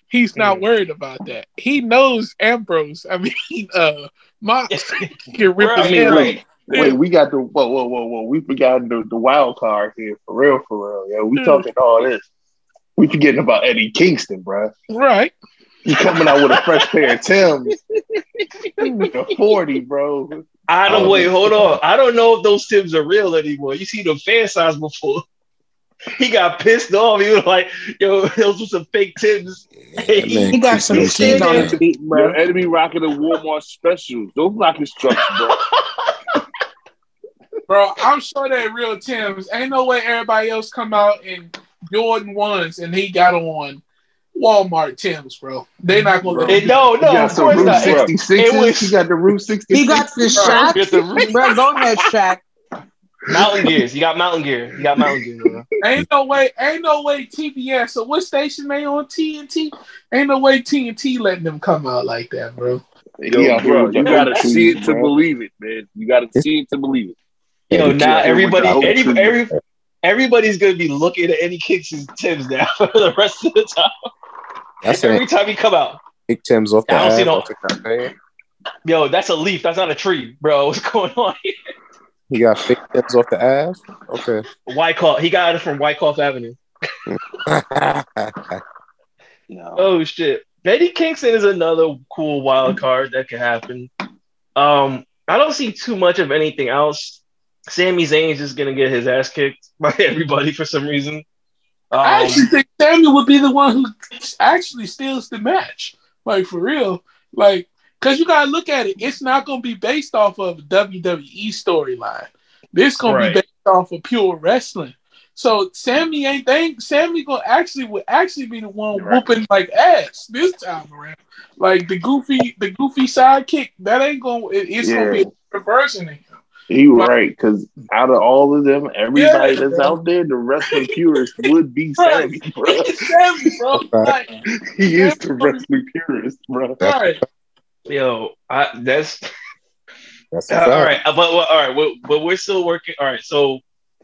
he's not Mm. worried about that. He knows Ambrose. I mean, uh, Mox can rip Bro, his I mean, right. Off. Wait, we got the whoa, whoa, whoa, whoa. We forgot the, the wild card here for real, for real. Yeah, we Hmm. talking all this. We forgetting about Eddie Kingston, bro. Right. He coming out with a fresh pair of Tims, the forty, bro. I don't Oh, wait, hold on. I don't know if those Tims are real anymore. You see the fan size before. He got pissed off. He was like, yo, those were some fake Tims. man He got some Chris cheese on his feet, Your bro. enemy rocking the Walmart specials. Those not his trucks, bro. Bro, I'm sure they're real Tims. Ain't no way everybody else come out in Jordan ones and he got on Walmart Tims, bro. They not gonna let Eh, no, He no, got of some course Route not. It- 66s. it was- he got the Route 66. He got the Shaq. Get the- bro, go ahead, Shaq. Mountain gears. You got mountain gear. You got mountain gear. Bro. Ain't no way, ain't no way TBS. So what station they on TNT? Ain't no way TNT letting them come out like that, bro. He Yo, out here bro, with you gotta see it to believe it, man. You gotta see it to believe it. Yo, Eddie now everybody, every, every, everybody's gonna be looking at Eddie Kingston's Tims now for the rest of the time. That's Every it. time he come out, Big Tim's off the I don't see no- yo, that's a leaf. That's not a tree, bro. What's going on? here? He got fake Tim's off the ass. Okay. Wyckoff. He got it from Wyckoff Avenue. No. Oh shit. Eddie Kingston is another cool wild card that could happen. Um, I don't see too much of anything else. Sami Zayn's just gonna get his ass kicked by everybody for some reason. I Um, actually think Samuel would be the one who actually steals the match. Like for real. Like, cause you gotta look at it. It's not gonna be based off of a WWE storyline. This gonna Right. be based off of pure wrestling. So Sami ain't think Sami gonna actually would actually be the one Right. whooping like ass this time around. Like the goofy, the goofy sidekick, that ain't gonna it- it's gonna be Yeah. a reversion of him. You right, because out of all of them, everybody Yeah, that's bro. out there, the wrestling purist would be Right. Sami, bro. Sami, bro. Right. Like, He is the wrestling purist, bro. right. yo, I, that's That's Uh, all right, uh, but well, all right, but, but we're still working. All right, so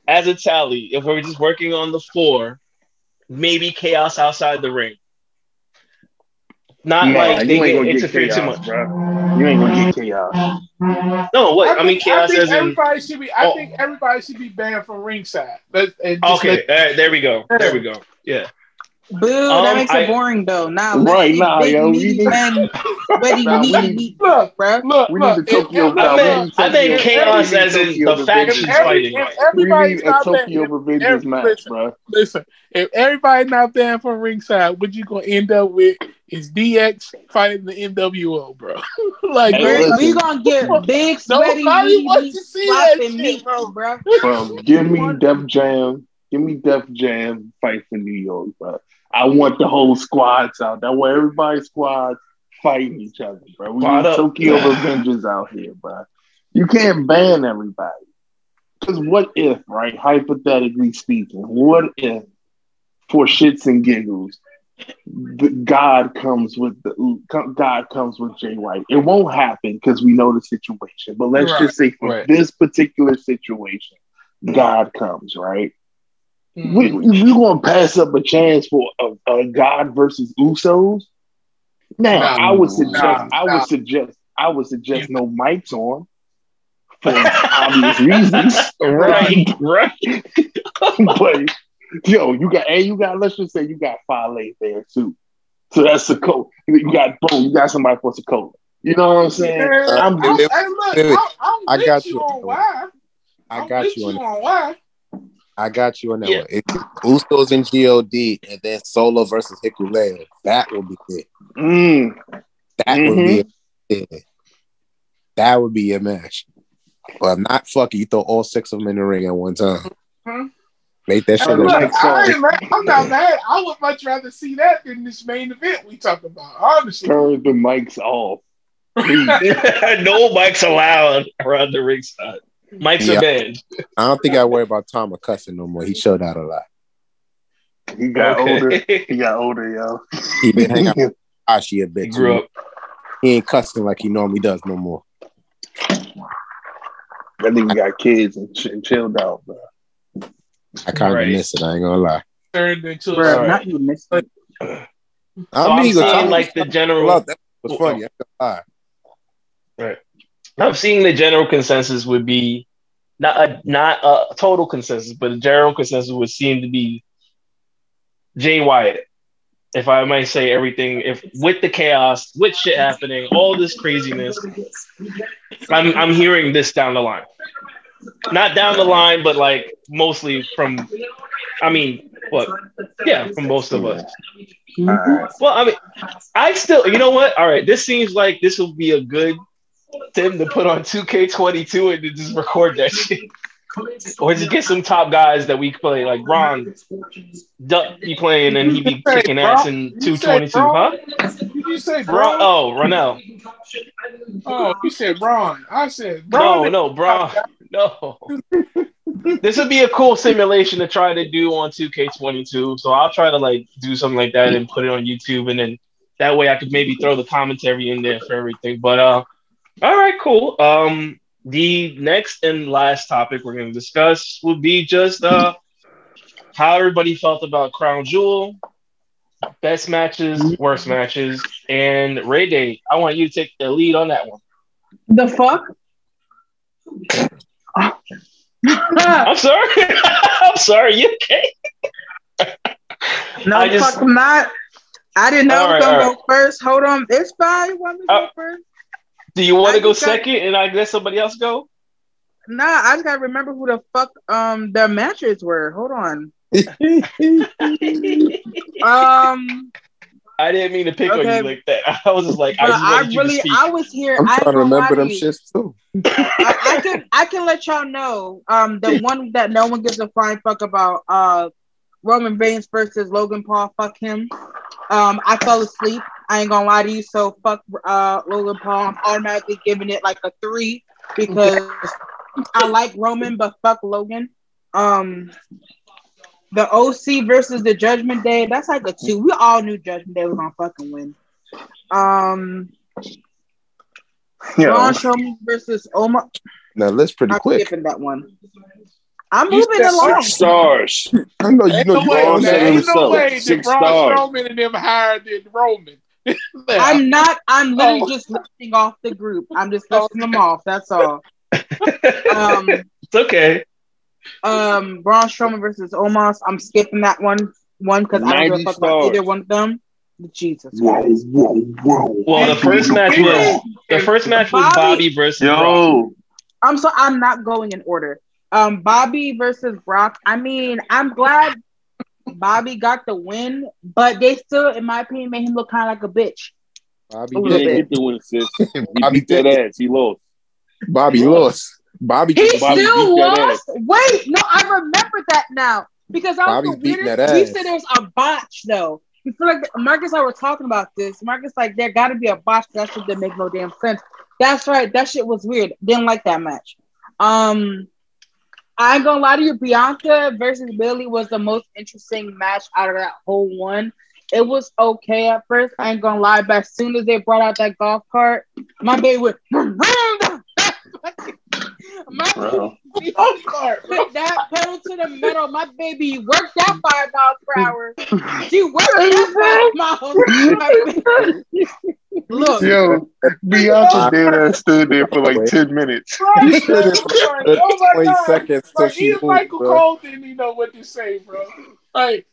as a tally, if we're just working on the floor, maybe chaos outside the ring. Not Nah, like they you ain't get gonna get interfered too much. bro. You ain't gonna get chaos. No, what I, mean, think- chaos think as in everybody should be. I Oh. think everybody should be banned from ringside. Let, and okay. let- all right, there we go. There we go. Yeah. Boo, Um, that makes I- it boring though. Nah, Right, let nah, yo, we need- men ready Nah, we meat need- meat, look, bruh. look, We look. need the if Tokyo every- I Nah, meant, we I need meant Tokyo- chaos as in the Division. factions every- fighting. if We everybody's need a not Tokyo banned, Revengers match, listen, bro. listen. If everybody not banned from ringside, what you gonna end up with is DX fighting the NWO, bro. like, Hey, We're, we gonna get big, sweaty, Nobody meaty, wants meat to see that shit, meat, bro. bro. Bro, give me Def Jam. Give me Def Jam fight for New York, bro. I want the whole squads out. I want everybody's squads fighting each other, bro. We Squad need up. Tokyo Avengers out here, bro. You can't ban everybody. Because what if, right? Hypothetically speaking, what if, for shits and giggles, the God comes with the God comes with Jay White. It won't happen because we know the situation. But let's Right. just say for Right. this particular situation, God comes, right? Mm. We we gonna pass up a chance for a, a God versus Usos? Now Nah. I would suggest Nah. I Nah. would suggest I would suggest no mics on for obvious reasons. Right, right. but yo, you got and you got let's just say you got Fale there too. So that's the code. You got boom, you got somebody for Sokola. You know what I'm saying? Uh, I'm I'm, just, hey, look, wait, wait. I'm, I'm I got you you. on why. I I'm got you on. on why. I got you on that Yeah. one. If Usos and God, and then Solo versus Hikuleo, that would be it. mm, That would be mm-hmm. it. That would be a match. But not fuck it. You throw all six of them in the ring at one time. Huh? Make that Hey, shit. look, a- like I so. ain't mad- I'm not mad. I would much rather see that than this main event we talk about. Honestly, turn the mics off. No mics allowed around the ringside. Mics Yeah. are banned. I don't think I worry about Tom cussing no more. He showed out a lot. He got Okay. older. He got older, yo. He been hanging out with Ashi a He bit. grew up. He ain't cussing like he normally does no more. That nigga got kids and, ch- and chilled out, bro. I kind of Right. miss it. I ain't gonna lie. turned into Bro, Alright. not you missed it. I I'm mean, seeing Tom like the general. Love, that was funny. I ain't gonna lie. I'm seeing the general consensus would be not a not a total consensus, but a general consensus would seem to be Jay White. If I might say everything, if with the chaos, with shit happening, all this craziness, I'm I'm hearing this down the line. Not down the line, but like mostly from I mean, what? Yeah, from most of us. Alright. Well, I mean, I still, you know what? All right, this seems like this will be a good Tim to put on 2K22 and to just record that shit. Or just get some top guys that we play, like Ron Duck be playing and he be kicking ass in 222, huh? You say Ron, Braun? oh, Ronell. Oh, you said Braun. I said Bron. No, no, Braun. No. this would be a cool simulation to try to do on 2K22. So I'll try to like do something like that and put it on YouTube, and then that way I could maybe throw the commentary in there for everything. But uh, all right, cool. Um, the next and last topic we're going to discuss would be just uh how everybody felt about Crown Jewel, best matches, worst matches, and Ray Day. I want you to take the lead on that one. The fuck? I'm sorry. I'm sorry. You okay? No, I just- fuck, I'm not. I didn't know I was right, gonna go first. Hold on, it's fine. You want me to Uh, go first? Do you want to go just got- second and I let somebody else go? Nah, I just gotta remember who the fuck um their matches were. Hold on. Um, I didn't mean to pick on you like that. I was just like, I just I wanted you to really, speak. I was here. I'm I trying to gonna remember them to you. shits too. I, I can, I can let y'all know. Um, the one that no one gives a flying fuck about. Uh, Roman Reigns versus Logan Paul. Fuck him. Um, I fell asleep. I ain't gonna lie to you. So fuck uh Logan Paul. I'm automatically giving it like a three because I like Roman, but fuck Logan. Um, the OC versus the Judgment Day. That's like a two. We all knew Judgment Day was gonna fucking win. Um, Yo, Braun Strowman versus Omos. Now list pretty I'm quick. skipping that one. I'm You moving said along. six stars. I know you Ain't know no you way, all man. said. Ain't himself, no way that six Braun stars. Strowman and them higher than Roman. I'm not. I'm literally Oh. just listing off the group. I'm just listing them off. That's all. Um, it's okay. um, Braun Strowman versus Omos. I'm skipping that one. One because I don't give 90 a fuck about either one of them. Jesus. whoa, Christ. whoa, whoa. Well, the first match was the first match was Bobby- Bobby versus Brock. Yo, I'm so I'm not going in order. Um, Bobby versus Brock. I mean, I'm glad Bobby got the win, but they still, in my opinion, made him look kind of like a bitch. Bobby A he little did. didn't bit. get the win, sis. He Bobby beat that ass. He lost. Bobby lost. Bobby He Bobby still lost. Wait, no, I remember that now because I was Bobby's the beating weirdest. that You ass. said there was a botch though. You feel like Marcus and I were talking about this. Marcus like there got to be a botch. That shit didn't make no damn sense. That's right. That shit was weird. Didn't like that match. Um, I ain't gonna lie to you. Bianca versus Billy was the most interesting match out of that whole one. It was okay at first. I ain't gonna lie, but as soon as they brought out that golf cart, my baby went. my Bro. baby put that pedal to the metal. My baby worked that five miles per hour. She worked that five miles. My baby- Look, Yo, Bianca did that stood there for like 10 minutes. Right, He stood there for right. good Oh my 20 God. seconds till Like she even moved, Michael bro. Cole didn't even know what to say, bro. Like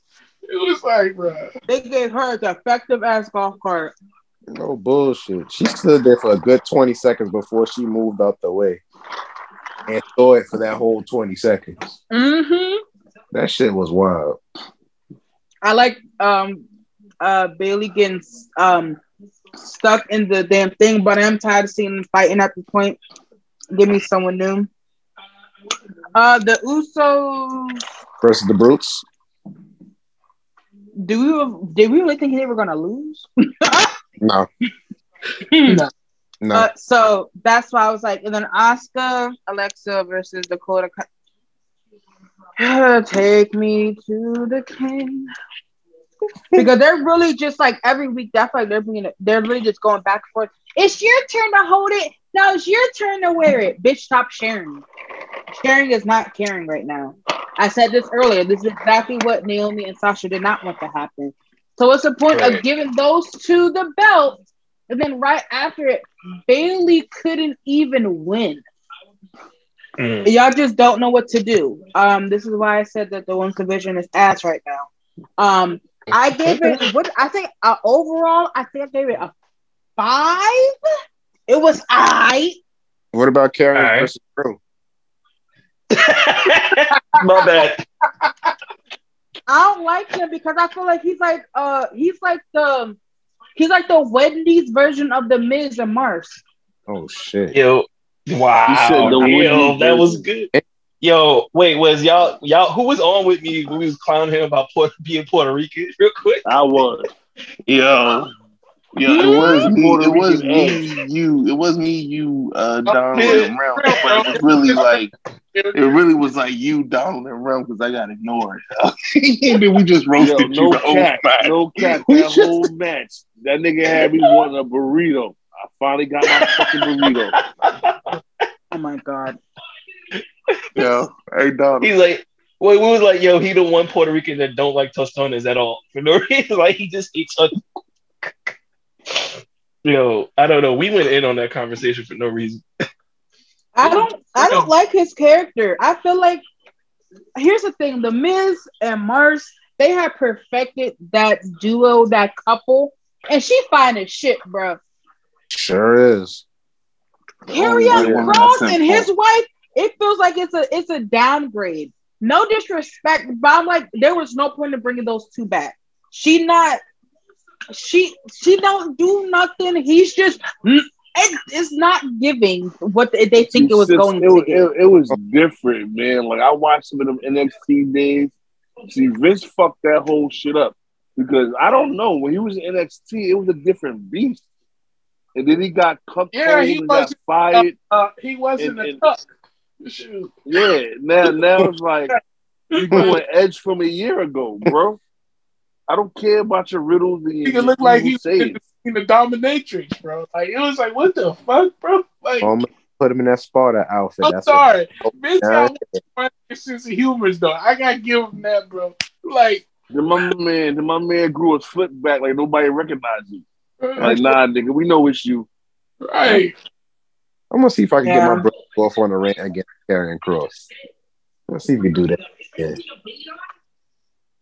it was like, bro. they gave her the effective ass golf cart. No bullshit. She stood there for a good 20 seconds before she moved out the way. And saw it for that whole 20 seconds. Mm-hmm. That shit was wild. I like um uh Bayley getting um stuck in the damn thing, but I'm tired of seeing them fighting at the point. Give me someone new. Uh the Usos Versus the Brutes. do we did we really think they were gonna lose? No. No. No. Uh, so that's why I was like, and then Asuka, Alexa versus Dakota. Take me to the king. Because they're really just like every week. That's like they're bringing it. They're really just going back and forth. It's your turn to hold it. Now it's your turn to wear it. Bitch, stop sharing. Sharing is not caring right now. I said this earlier. This is exactly what Naomi and Sasha did not want to happen. So what's the point Right. of giving those two the belt? And then right after it, Bayley couldn't even win. Mm. Y'all just don't know what to do. Um, this is why I said that the women's division is ass right now. Um, I gave it what I think uh, overall. I think I gave it a five. It was I. What about Karrion Alright. versus Drew? My bad. I don't like him because I feel like he's like uh he's like the he's like the Wendy's version of the Miz and Maryse. Oh shit. Yo, wow, said the yo, that was version. good. Yo, wait, was y'all y'all who was on with me when we was clowning him about Puerto, being Puerto Rican? Real quick, I was. Yo, yo, it was me. Puerto It was Rican me. You. It was me. You. Uh, Donald yeah. and Realm. But it was really like it really was like you, Donald and Realm, because I got ignored. and then we just Yo, roasted no you the whole match. no cap. That just- whole match, that nigga had me wanting a burrito. I finally got my fucking burrito. Oh my god. Yo, hey Donald. he's like, wait, we was like, yo, he the one Puerto Rican that don't like tostones at all for no reason. Like he just eats. A- yo, I don't know. We went in on that conversation for no reason. I don't I don't like his character. I feel like here's the thing: the Miz and Maryse, they have perfected that duo, that couple, and she fine as shit, bro. Sure is. Carry Only on oh, Cross and his wife, it feels like it's a it's a downgrade. No disrespect, but I'm like, there was no point in bringing those two back. She not, she she don't do nothing. He's just it, it's not giving what they they think it was Since going it, to give. it, it was different, man. Like I watched some of them NXT days. See, Vince fucked that whole shit up because I don't know when he was in NXT, it was a different beast. And then he got cucked Yeah, he and got wasn't- fired. Uh, he wasn't And- a and- tuck. Shoot. Yeah, now now it's like you doing Edge from a year ago, bro. I don't care about your riddles and He your could look like he evil was in the, the dominatrix, bro. Like it was like, what the fuck, bro? Like, I'm gonna put him in that Sparta outfit. I'm That's sorry, What, Vince Yeah. got one sense of humor, though. I gotta give him that, bro. Like, Then my man, then my man grew his foot back like nobody recognized him. Like, nah, nigga, we know it's you. right? I'm gonna see if I can Yeah. get my brother off on the ring against Karrion Kross. Let's see if we do that. Yeah.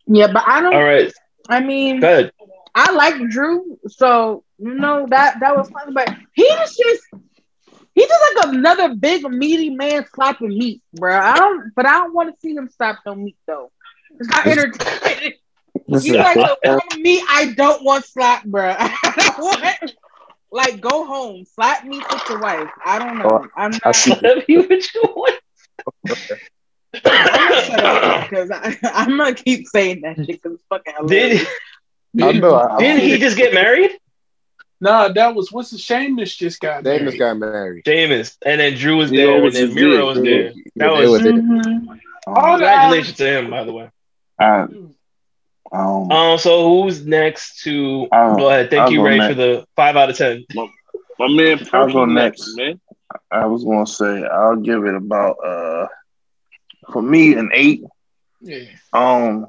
Yeah, but I don't. All right, I mean, good. I like Drew, so you know that that was fun. But he's just he's just like another big meaty man slapping meat, bro. I don't, but I don't want to see him slap no meat though. It's not entertaining. This He's is like a- the one meat I don't want slap, bro. I don't want. Like, go home, slap me with your wife. I don't know. I'm I not. see. Let me with you. because I'm gonna keep saying that shit because it's fucking hilarious. Did I didn't he just get married? Nah, that was what's the shame this just got. Davis married. got married. Sheamus, and then Drew was He there, and then. Miro was there. That They was were there. Mhm. All congratulations to him, by the way. I, um, Um, so who's next to I'll- go ahead? Thank I'll you, Ray, next. for the five out of ten. My man, I'll go Perky next. man. I was gonna say I'll give it about uh for me an eight. Yeah. Um,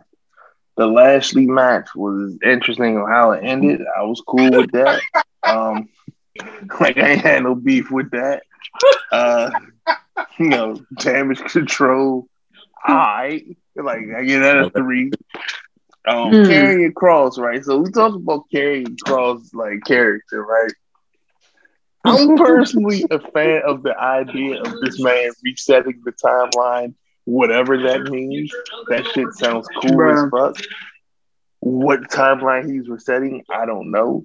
the Lashley match was interesting on how it ended. I was cool with that. Um, like I ain't had no beef with that. Uh, you know, damage control. I like I get that a three. Um, Hmm. Karrion Kross, right? So we talked about Karrion Kross like character, right? I'm personally a fan of the idea of this man resetting the timeline, whatever that means. That shit sounds cool as fuck. What timeline he's resetting, I don't know.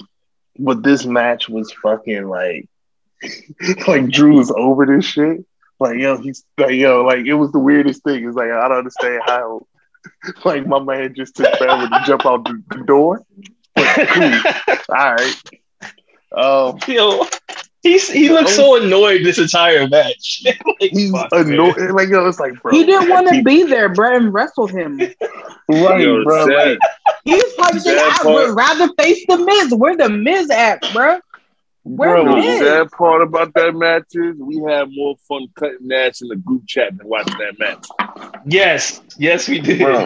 But this match was fucking like, like Drew was over this shit. Like yo, he's like yo, like it was the weirdest thing. It's like I don't understand how, like my man just took forever to jump out the, the door. But cool, all right. Um, Yo, he's he looks so annoyed this entire match. like, he's fuck, man. annoyed. Like yo, it's like bro, He didn't want to be there, bro, wrestled him. right, Yo, bro. sad. Like, He was probably Sad thinking, I part- would rather face the Miz. Where the Miz at, bro? Where Bro, the The sad part about that match is we had more fun cutting ass in the group chat than watching that match. Yes, yes, we did. bro,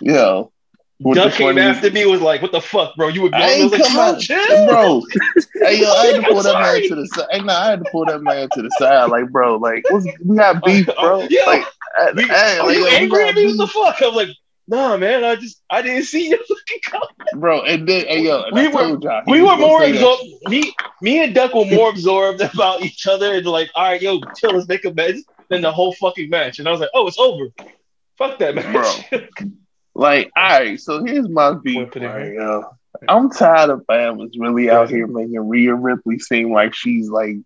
yo, what Duck came funniest- after me was like, "What the fuck, bro? You ignoring I me?" I ain't was like, come "Chill, out, chill." bro. Hey yo, I had to pull that man to the side. Hey, nah, I had to pull that man to the side. Like, bro, like, what's, we got beef, bro. Yeah. Like, uh, You- hey, Are like, you yo, angry at me? What the fuck? I'm like, nah, man. I just I didn't see you fucking come. bro. And then, hey yo, We were- We were more absorbed. Me, me and Duck were more absorbed about each other and like, all right, yo, chill, let's make a match. Than the whole fucking match, and I was like, oh, it's over. Fuck that match. bro. Like, all right, so here's my beef, Wanna put it right, yo. I'm tired of Bama's really out here making Rhea Ripley seem like she's like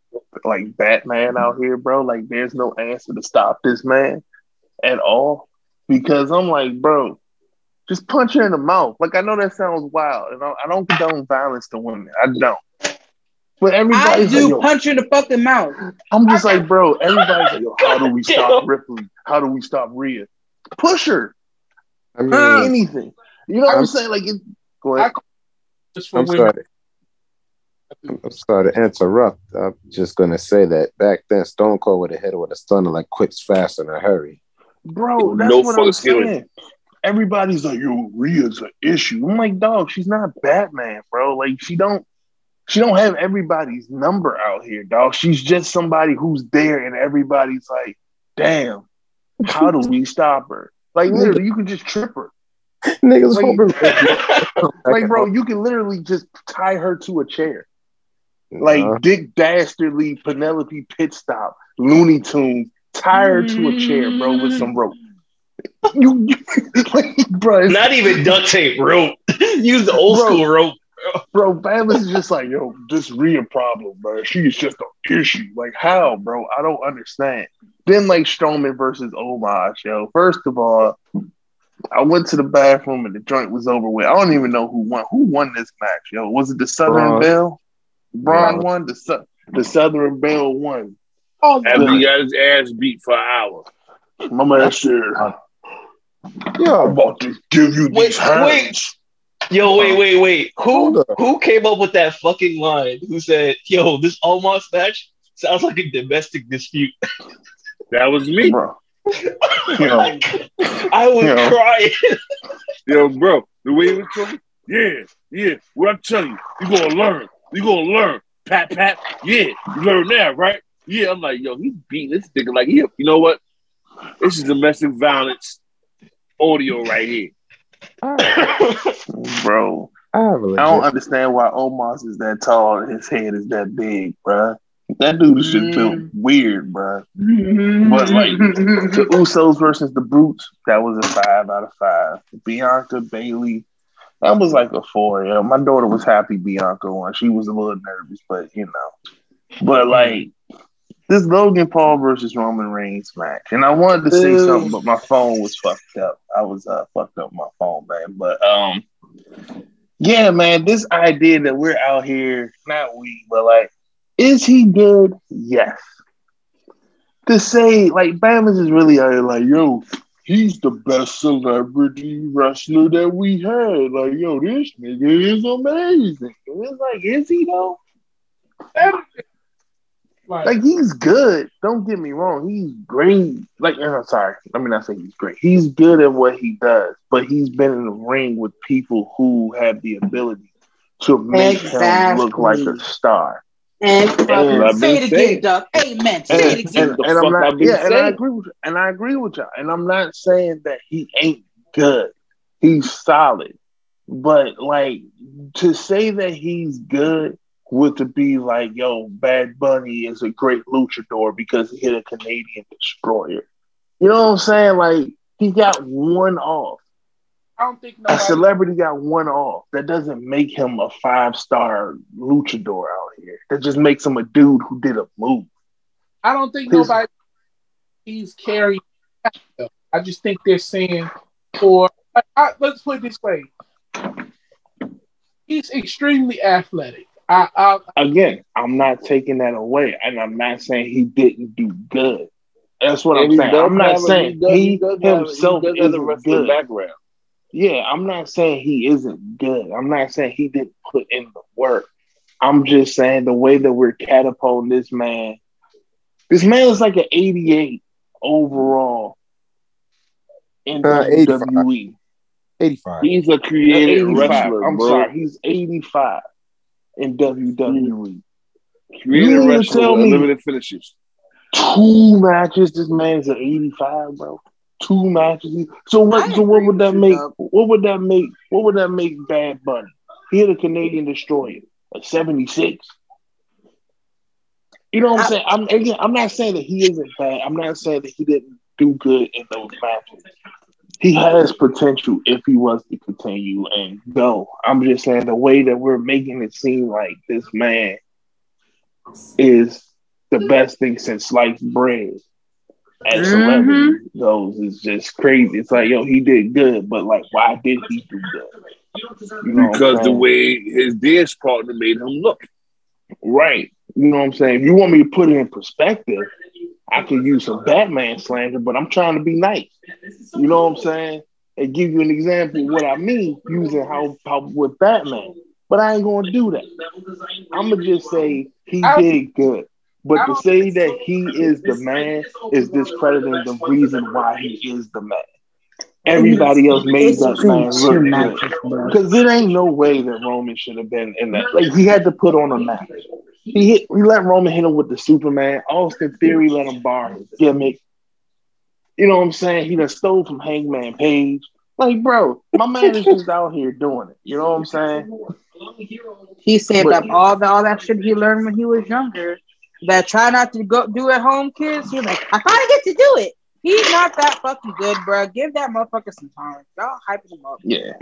like Batman out here, bro. Like, there's no answer to stop this man at all. Because I'm like, bro, just punch her in the mouth. Like, I know that sounds wild, and I, I don't condone violence to women. I don't. But I everybody's do like, yo, punch you in the fucking mouth. I'm just like, bro, everybody's like, yo, how do we stop Ripley? How do we stop Rhea? Push her. I mean, Anything. You know what I'm I'm- saying? Like, it, go ahead. Just for I'm women. sorry. I'm sorry to interrupt. I'm just gonna say that back then, Stone Cold would have hit her with a stunner like quick, fast, in a hurry. Bro, that's No what I'm feeling. saying. Everybody's like, yo, Rhea's an issue. I'm like, dog, she's not Batman, bro. Like, she don't she don't have everybody's number out here, dog. She's just somebody who's there and everybody's like, damn, how do we stop her? Like literally, you can just trip her. Niggas Like- hoping. Like, bro, you can literally just tie her to a chair. Like Nah. Dick Dastardly, Penelope Pit Stop, Looney Tunes, tie her to a chair, bro, with some mm. rope. You, you like, bro, Not even duct tape rope. Use the old Bro. school rope. bro, Bama's is just like, yo, this Rhea problem, bro. She's just an issue. Like, how, bro? I don't understand. Then like Strowman versus Omos, yo. First of all, I went to the bathroom and the joint was over with. I don't even know who won. Who won this match, yo? Was it the Southern Braun. Bell? Braun Braun. won. The Sou- the Southern Bell won. Oh, After he got his ass beat for an hour. My man said, yeah, "I'm about to give you Wait, these hands." Yo, wait, wait, wait. Who who came up with that fucking line? Who said, "Yo, this Omos match sounds like a domestic dispute"? That was me. bro. You know, I was Yeah. crying. Yo, bro, the way he was talking, yeah, yeah. What I'm telling you, you gonna learn. You gonna learn. Pat, pat, yeah. You learn that, right? Yeah. I'm like, yo, he's beating this nigga like, yeah. You know what? This is domestic violence audio right here. bro. I have a I don't legit. understand why Omos is that tall and his head is that big, bro. That dude is just built mm-hmm. weird, bruh. Mm-hmm. But like the Usos versus the Brutes, that was a five out of five. Bianca Bayley, that was like a four. Yeah, my daughter was happy Bianca won. She was a little nervous, but you know. But like this Logan Paul versus Roman Reigns match, and I wanted to say something, but my phone was fucked up. I was uh, fucked up my phone, man. But um, yeah, man, this idea that we're out here, not we, but like, is he good? Yes. To say like Bama's is really out here like, yo, he's the best celebrity wrestler that we had. Like, yo, this nigga is amazing. And it's like, is he though? Like, Like he's good. Don't get me wrong. He's great. Like I'm sorry. Let me not say he's great. He's good at what he does, but he's been in the ring with people who have the ability to make him look like a star. And what say it again, saying. Duck. Amen. Say And, it again. The and I'm not, I've and I agree with you. and I agree with y'all. And I'm not saying that he ain't good. He's solid. But like to say that he's good would to be like, yo, Bad Bunny is a great luchador because he hit a Canadian destroyer. You know what I'm saying? Like he got one off. I don't think A celebrity got one off. That doesn't make him a five star luchador out here. That just makes him a dude who did a move. I don't think His- nobody. He's carrying. I just think they're saying, or I, I, let's put it this way: he's extremely athletic. I, I Again, I'm not taking that away, and I'm not saying he didn't do good. That's what I'm saying. I'm not saying he, does he himself does have isn't the good. background. Yeah, I'm not saying he isn't good. I'm not saying he didn't put in the work. I'm just saying the way that we're catapulting this man. This man is like an 88 overall in Uh, 85. WWE. 85. He's a creative wrestler, I'm bro. sorry, he's 85 in WWE. Hmm. Creative You wrestler with unlimited finishes. Two matches. This man's an 85, bro. Two matches. So what? So what would that make? Doug. What would that make? What would that make Bad Bunny? He hit a Canadian destroyer, a 76. You know what I'm I- saying? I'm again. I'm not saying that he isn't bad. I'm not saying that he didn't do good in those matches. He has potential if he was to continue and go. I'm just saying the way that we're making it seem like this man is the best thing since sliced bread as mm-hmm. celebrity goes is just crazy. It's like, yo, he did good, but like, why did he do good? You know Because the way his dance partner made him look. Right. You know what I'm saying? If you want me to put it in perspective, I could use some Batman slander, but I'm trying to be nice. You know what I'm saying? And give you an example of what I mean using how, how with Batman. But I ain't gonna do that. I'm gonna just say he did good. But to say that he is the man is discrediting the reason why he is the man. Everybody else made that man look good. Because there ain't no way that Roman should have been in that. Like he had to put on a match. He hit, he let Roman hit him with the Superman. Austin Theory let him borrow his gimmick. You know what I'm saying? He done stole from Hangman Page. Like, bro, my man is just out here doing it. You know what I'm saying? He saved But- up all the all that shit he learned when he was younger. That try not to go do at home, kids. He's like, I finally get to do it. He's not that fucking good, bro. Give that motherfucker some time. Y'all hype him up. Yeah.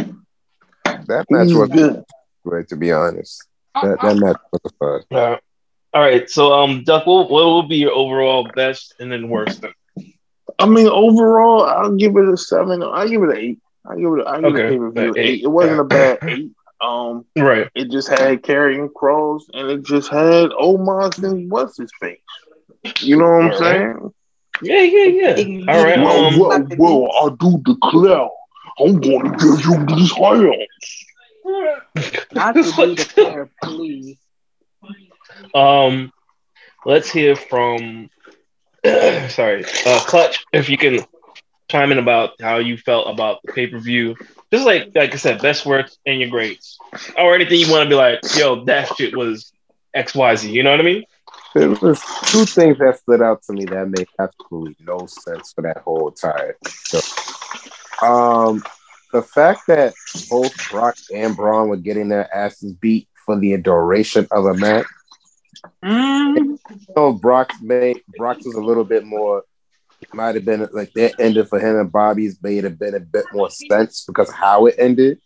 That match was good. great, to be honest. That, that match was fun. Uh, all right. So, um, Duck, what, what will be your overall best and then worst? Then? I mean, overall, I'll give it a seven. I'll give it an eight. I give it. I give Okay. it a pay-per-view eight. eight. It wasn't a bad eight. Um, Right. it just had Karrion Kross, and it just had Omos and what's his face. You know what I'm All saying? Yeah, yeah, yeah. All right. well, Um, well, well, I do declare, I'm going to give you these hands. Not to do the player, please. Um, let's hear from. sorry, uh, Clutch. If you can chime in about how you felt about the pay per view, just like like I said, best words and your grades, or anything you want to be like, yo, that shit was X Y Z. You know what I mean? There was two things that stood out to me that made absolutely no sense for that whole entire show. Um, the fact that both Brock and Braun were getting their asses beat for the duration of a match. Mm, So Brock's made Brock's was a little bit more. Might have been like that ended for him and Bobby's made have been a bit more sense because how it ended.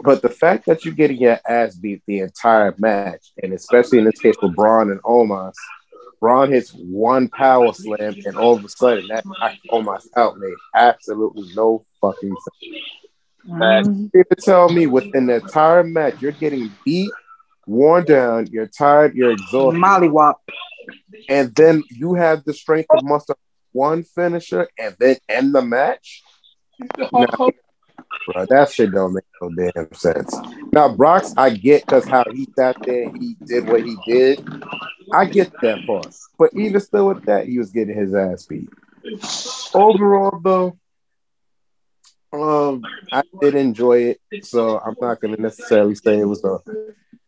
But the fact that you're getting your ass beat the entire match, and especially in this case with Braun and Omos, Braun hits one power slam, and all of a sudden that knocked Omos out made absolutely no fucking sense. mm. You tell me within the entire match you're getting beat, worn down, you're tired, you're exhausted, Mollywop. and then you have the strength to muster one finisher and then end the match? No, bro, that shit don't make no damn sense. Now, Brock's, I get because how he sat there he did what he did. I get that part. But even still with that, he was getting his ass beat. Overall, though, Um, I did enjoy it, so I'm not gonna necessarily say it was a.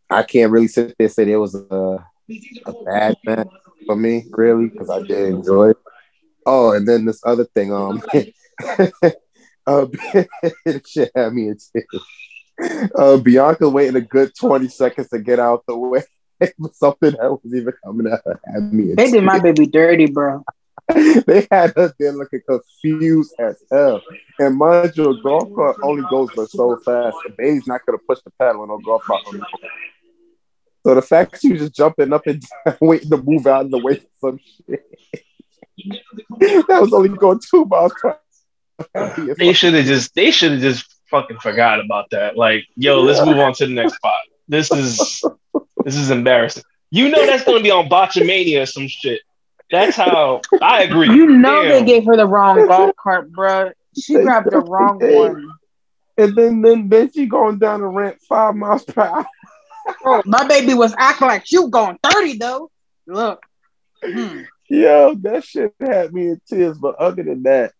I can't really sit there and say it was a a bad match for me, really, because I did enjoy it. Oh, and then this other thing, um, uh, shit had me in tears. Uh, Bianca waiting a good 20 seconds to get out the way. Something that was even coming at her had me. They did my baby dirty, bro. they had her there looking confused as hell. And mind you, a golf cart only goes but so fast. The baby's not gonna push the pedal in a golf cart. on. So the fact that she was just jumping up and down, waiting to move out of the way for some shit. that was only going two miles per hour. They should have just they should have just fucking forgot about that. Like, yo, let's move on to the next spot. This is this is embarrassing. You know that's gonna be on Botchamania or some shit. That's how I agree. You know Damn. they gave her the wrong golf cart, bro. She grabbed the wrong one. And then, then, then she going down the ramp five miles per hour. Bro, my baby was acting like she was going 30 though. Look. Hmm. Yo, that shit had me in tears. But other than that,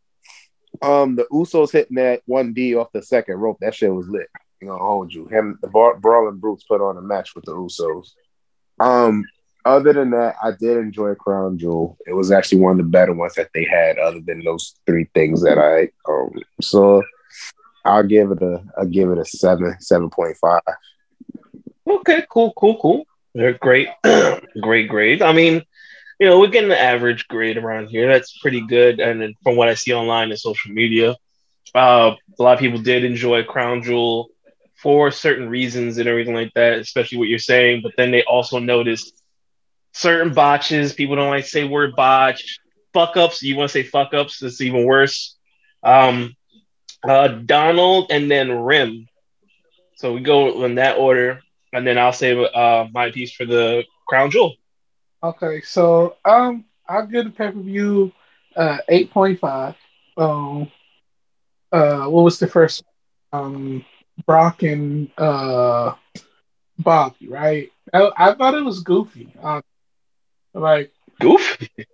um, the Usos hitting that one D off the second rope. That shit was lit. You know, hold you. Him, the Brawling Brutes put on a match with the Usos. Um, other than that, I did enjoy Crown Jewel. It was actually one of the better ones that they had, other than those three things that I um saw. I'll give it a, I'll give it a seven, seven point five. Okay, cool, cool, cool. They're great, great grade. I mean, you know, we're getting the average grade around here. That's pretty good. And from what I see online and social media, uh, a lot of people did enjoy Crown Jewel for certain reasons and everything like that, especially what you're saying. But then they also noticed certain botches. People don't like say word botch. Fuck ups. You want to say fuck ups? It's even worse. Um, uh, Donald and then Rim. So we go in that order, and then I'll say uh, my piece for the crown jewel. Okay, so um, I'll give the pay per view uh eight point five. Um, uh, what was the first? Um, Brock and uh Bobby, right? I, I thought it was goofy. Um, like Goofy.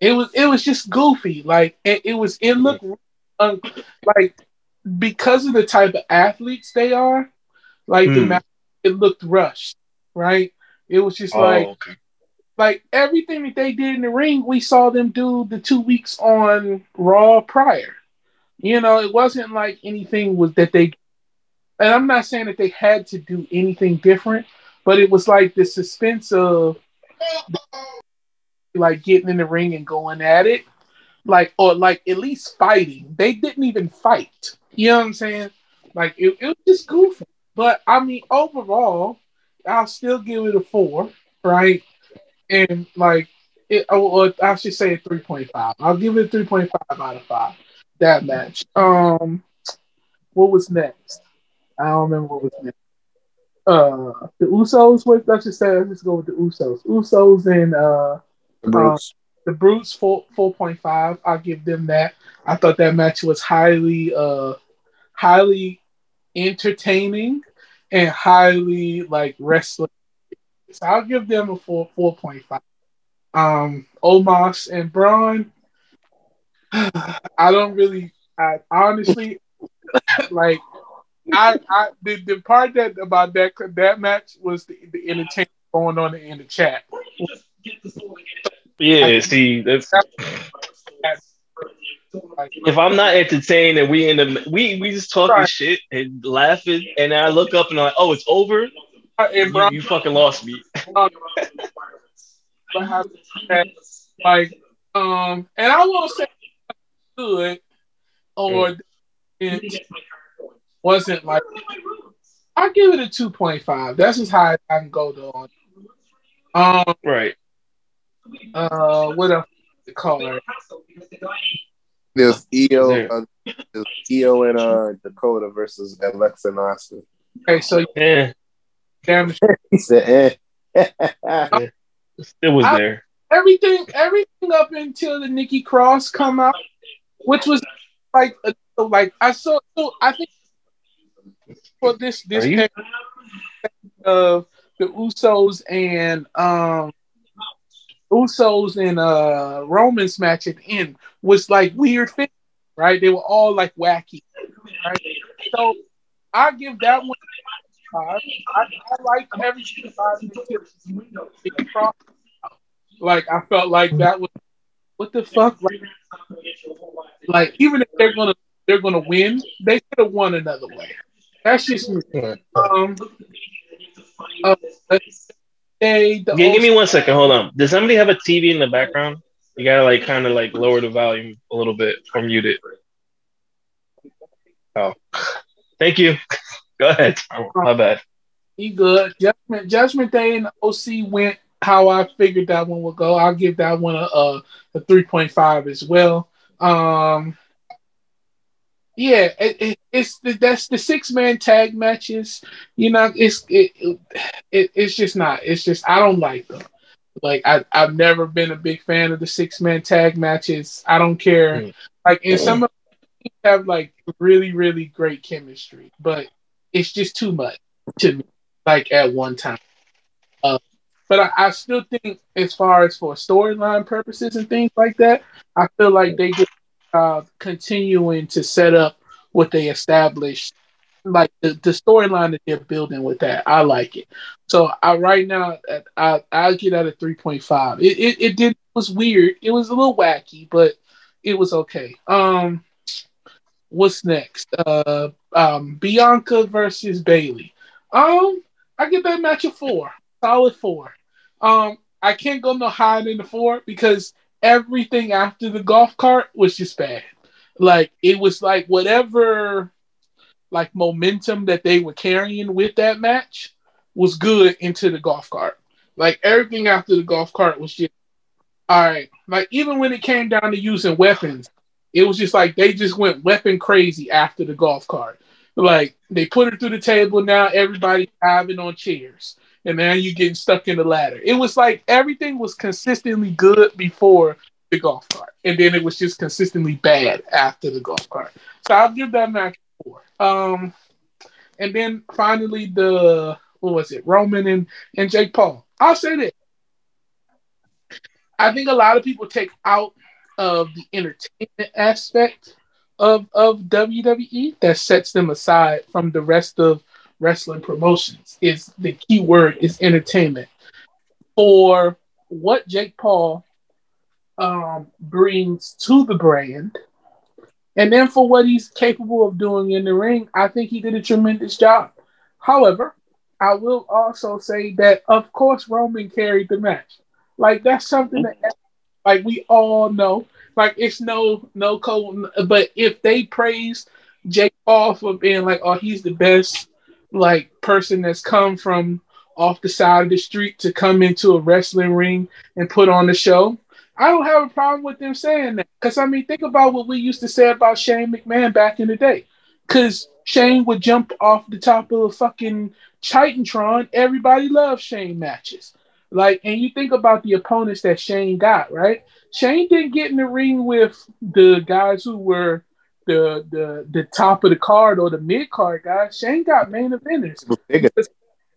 it was, it was just goofy. Like it, it was, it looked um, like because of the type of athletes they are. Like the Hmm. match, it looked rushed, right? It was just Oh, like okay. Like everything that they did in the ring, we saw them do the two weeks on Raw prior. You know, it wasn't like anything was that they and I'm not saying that they had to do anything different, but it was like the suspense of like getting in the ring and going at it. Like or like at least fighting. They didn't even fight. You know what I'm saying? Like it, it was just goofy. But I mean overall, I'll still give it a four, right? And like it, or, or I should say a three point five. I'll give it a three point five out of five. That match. Um, what was next? I don't remember what was next. Uh, the Usos. What let's just say let's just go with the Usos. Usos and uh Brutes. the Brutes four four point five. I'll give them that. I thought that match was highly uh highly entertaining and highly like wrestling. So I'll give them a four four point five. Um Omos and Braun. I don't really I honestly like I I the, the part that about that that match was the, the entertainment going on in the chat. Yeah, see, that's if I'm not entertained and we in the we we just talking Right. shit and laughing, and I look up and I'm like, oh, it's over. And You, Braun you fucking lost me. like um and I won't say good or it wasn't like I give it a two point five. That's as high as I can go though. Um Right. uh what else to call it? There's Iyo, There. uh, there's Iyo and uh, Dakota versus Alexa and Austin. Okay, so Yeah, damn He said, eh. it was I- there. everything everything up until the Nikki Cross come out, which was like like I saw so I think for this this Are of the Usos and um Usos and uh Romans match at the end was like weird fit, right? They were all like wacky. Right? So I give that one five. I, I like everything about it. Like I felt like that was what the fuck. Like, like even if they're gonna they're gonna win, they could have won another way. That's just me. Um, uh, they, the Yeah, give me one second. Hold on. Does somebody have a TV in the background? You gotta like kind of like lower the volume a little bit or mute it. Oh, thank you. Go ahead. My bad. He good. Judgment Judgment Day and OC went how I figured that one would go. I'll give that one a a, a three point five as well. Um, yeah, it, it, it's the, that's the six man tag matches. You know, it's it, it it's just not. It's just I don't like them. Like I I've never been a big fan of the six man tag matches. I don't care. Mm. Like and some of them have like really really great chemistry, but it's just too much to me. Like at one time. Uh, but I, I still think, as far as for storyline purposes and things like that, I feel like they just uh, continuing to set up what they established, like the, the storyline that they're building with that. I like it. So I right now I I get out of three point five. It, it it did was weird. It was a little wacky, but it was okay. Um, what's next? Uh, um, Bianca versus Bayley. Um, I give that match a four, solid four. Um, I can't go no higher than the four because everything after the golf cart was just bad. Like it was like whatever like momentum that they were carrying with that match was good into the golf cart. Like everything after the golf cart was just all right. Like even when it came down to using weapons, it was just like they just went weapon crazy after the golf cart. Like they put her through the table. Now everybody's diving on chairs, and now you're getting stuck in the ladder. It was like everything was consistently good before the golf cart, and then it was just consistently bad after the golf cart. So I'll give that match four. Um, and then finally the what was it, Roman and and Jake Paul. I'll say that. I think a lot of people take out of the entertainment aspect of of WWE that sets them aside from the rest of wrestling promotions. Is the key word is entertainment. For what Jake Paul um, brings to the brand, and then for what he's capable of doing in the ring, I think he did a tremendous job. However, I will also say that of course Roman carried the match. Like that's something that like we all know. Like it's no no code. But if they praise Jake Paul for being like, oh, he's the best like person that's come from off the side of the street to come into a wrestling ring and put on the show. I don't have a problem with them saying that. Because I mean, think about what we used to say about Shane McMahon back in the day. Because Shane would jump off the top of a fucking Titantron. Everybody loves Shane matches. Like, and you think about the opponents that Shane got, right? Shane didn't get in the ring with the guys who were the the the top of the card or the mid card guys. Shane got main eventers because,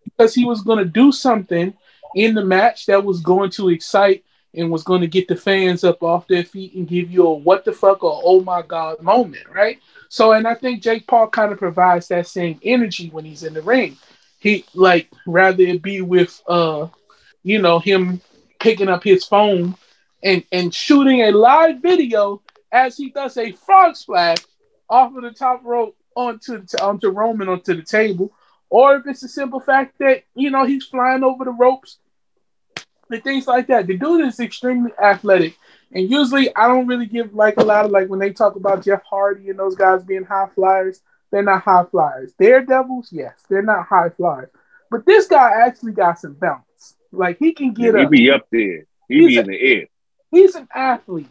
because he was going to do something in the match that was going to excite and was going to get the fans up off their feet and give you a what the fuck or oh my god moment, right? So, and I think Jake Paul kind of provides that same energy when he's in the ring. He like rather it be with uh you know, him picking up his phone and, and shooting a live video as he does a frog splash off of the top rope onto onto Roman onto the table, or if it's a simple fact that you know he's flying over the ropes and things like that. The dude is extremely athletic, and usually I don't really give like a lot of like when they talk about Jeff Hardy and those guys being high flyers. They're not high flyers. Daredevils, yes, they're not high flyers. But this guy actually got some bounce. Like he can get up. he be up there. He be a- in the air. He's an athlete.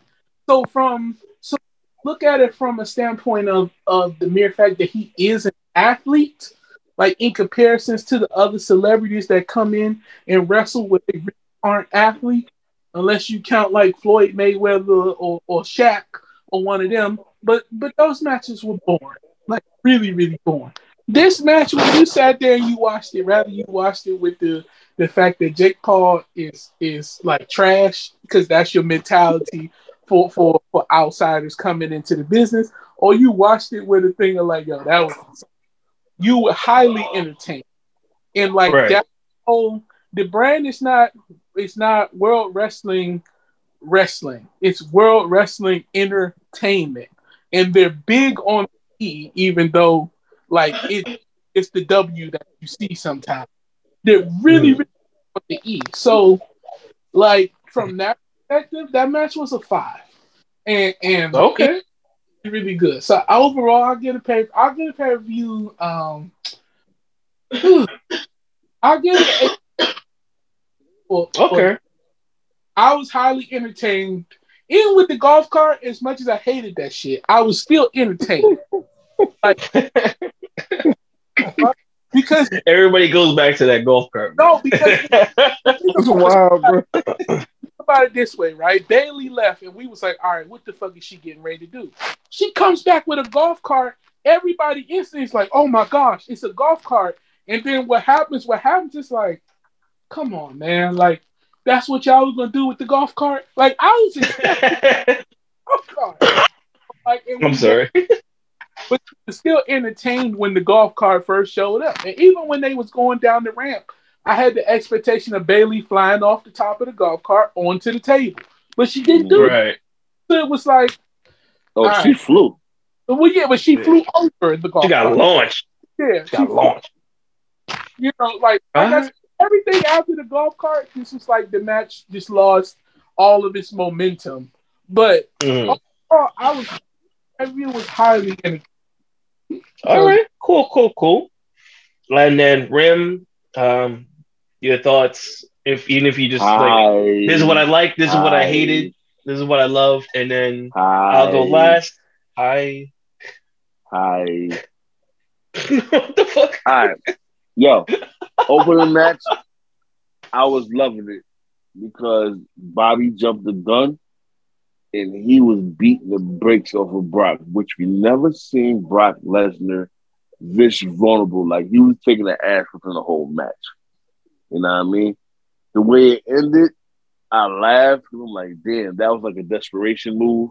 So from so look at it from a standpoint of of the mere fact that he is an athlete, like in comparisons to the other celebrities that come in and wrestle with they really aren't athletes, unless you count like Floyd Mayweather or, or Shaq or one of them. But but those matches were boring. Like really, really boring. This match, when you sat there and you watched it, rather you watched it with the the fact that Jake Paul is is like trash because that's your mentality for for for outsiders coming into the business, or you watched it with a thing of like, yo, that was you were highly entertained. And like Right. that whole the brand is not it's not world wrestling wrestling. It's world wrestling entertainment. And they're big on E, even though like it it's the W that you see sometimes. They're really, really on the E. So like from that perspective, that match was a five. And and Okay. really good. So overall, I'll get a pay. I'll get a pay view. Um, I'll get it. a- well, Okay. I was highly entertained. Even with the golf cart, as much as I hated that shit, I was still entertained. like, because Everybody goes back to that golf cart. no, because That's wild, bro. think about it this way, right? Bayley left, and we was like, all right, what the fuck is she getting ready to do? She comes back with a golf cart. Everybody instantly is like, oh my gosh, it's a golf cart. And then what happens? What happens is like, come on, man, like that's what y'all was gonna do with the golf cart. Like I was expecting golf cart. Like, I'm sorry. But you were still entertained when the golf cart first showed up. And even when they was going down the ramp, I had the expectation of Bayley flying off the top of the golf cart onto the table. But she didn't do it. Right. So it was like, Oh, All she right. flew. well, yeah, but she flew over the golf cart. She got cart. launched. Yeah, She she got launched. you know, like Uh-huh. guess everything after the golf cart, this was like the match just lost all of its momentum. But Mhm. oh, I was, every was highly entertaining. All right. Cool, cool, cool. And then Rim, um, your thoughts, if even if you just like this is what I like, this is what I hated, this is what I loved, and then Hi. I'll go last. I Hi. what the fuck? Right. Yo, opening match, I was loving it because Bobby jumped the gun and he was beating the brakes off of Brock, which we never seen Brock Lesnar this vulnerable. Like he was taking the ass within the whole match. You know what I mean? The way it ended, I laughed. I'm like, damn, that was like a desperation move.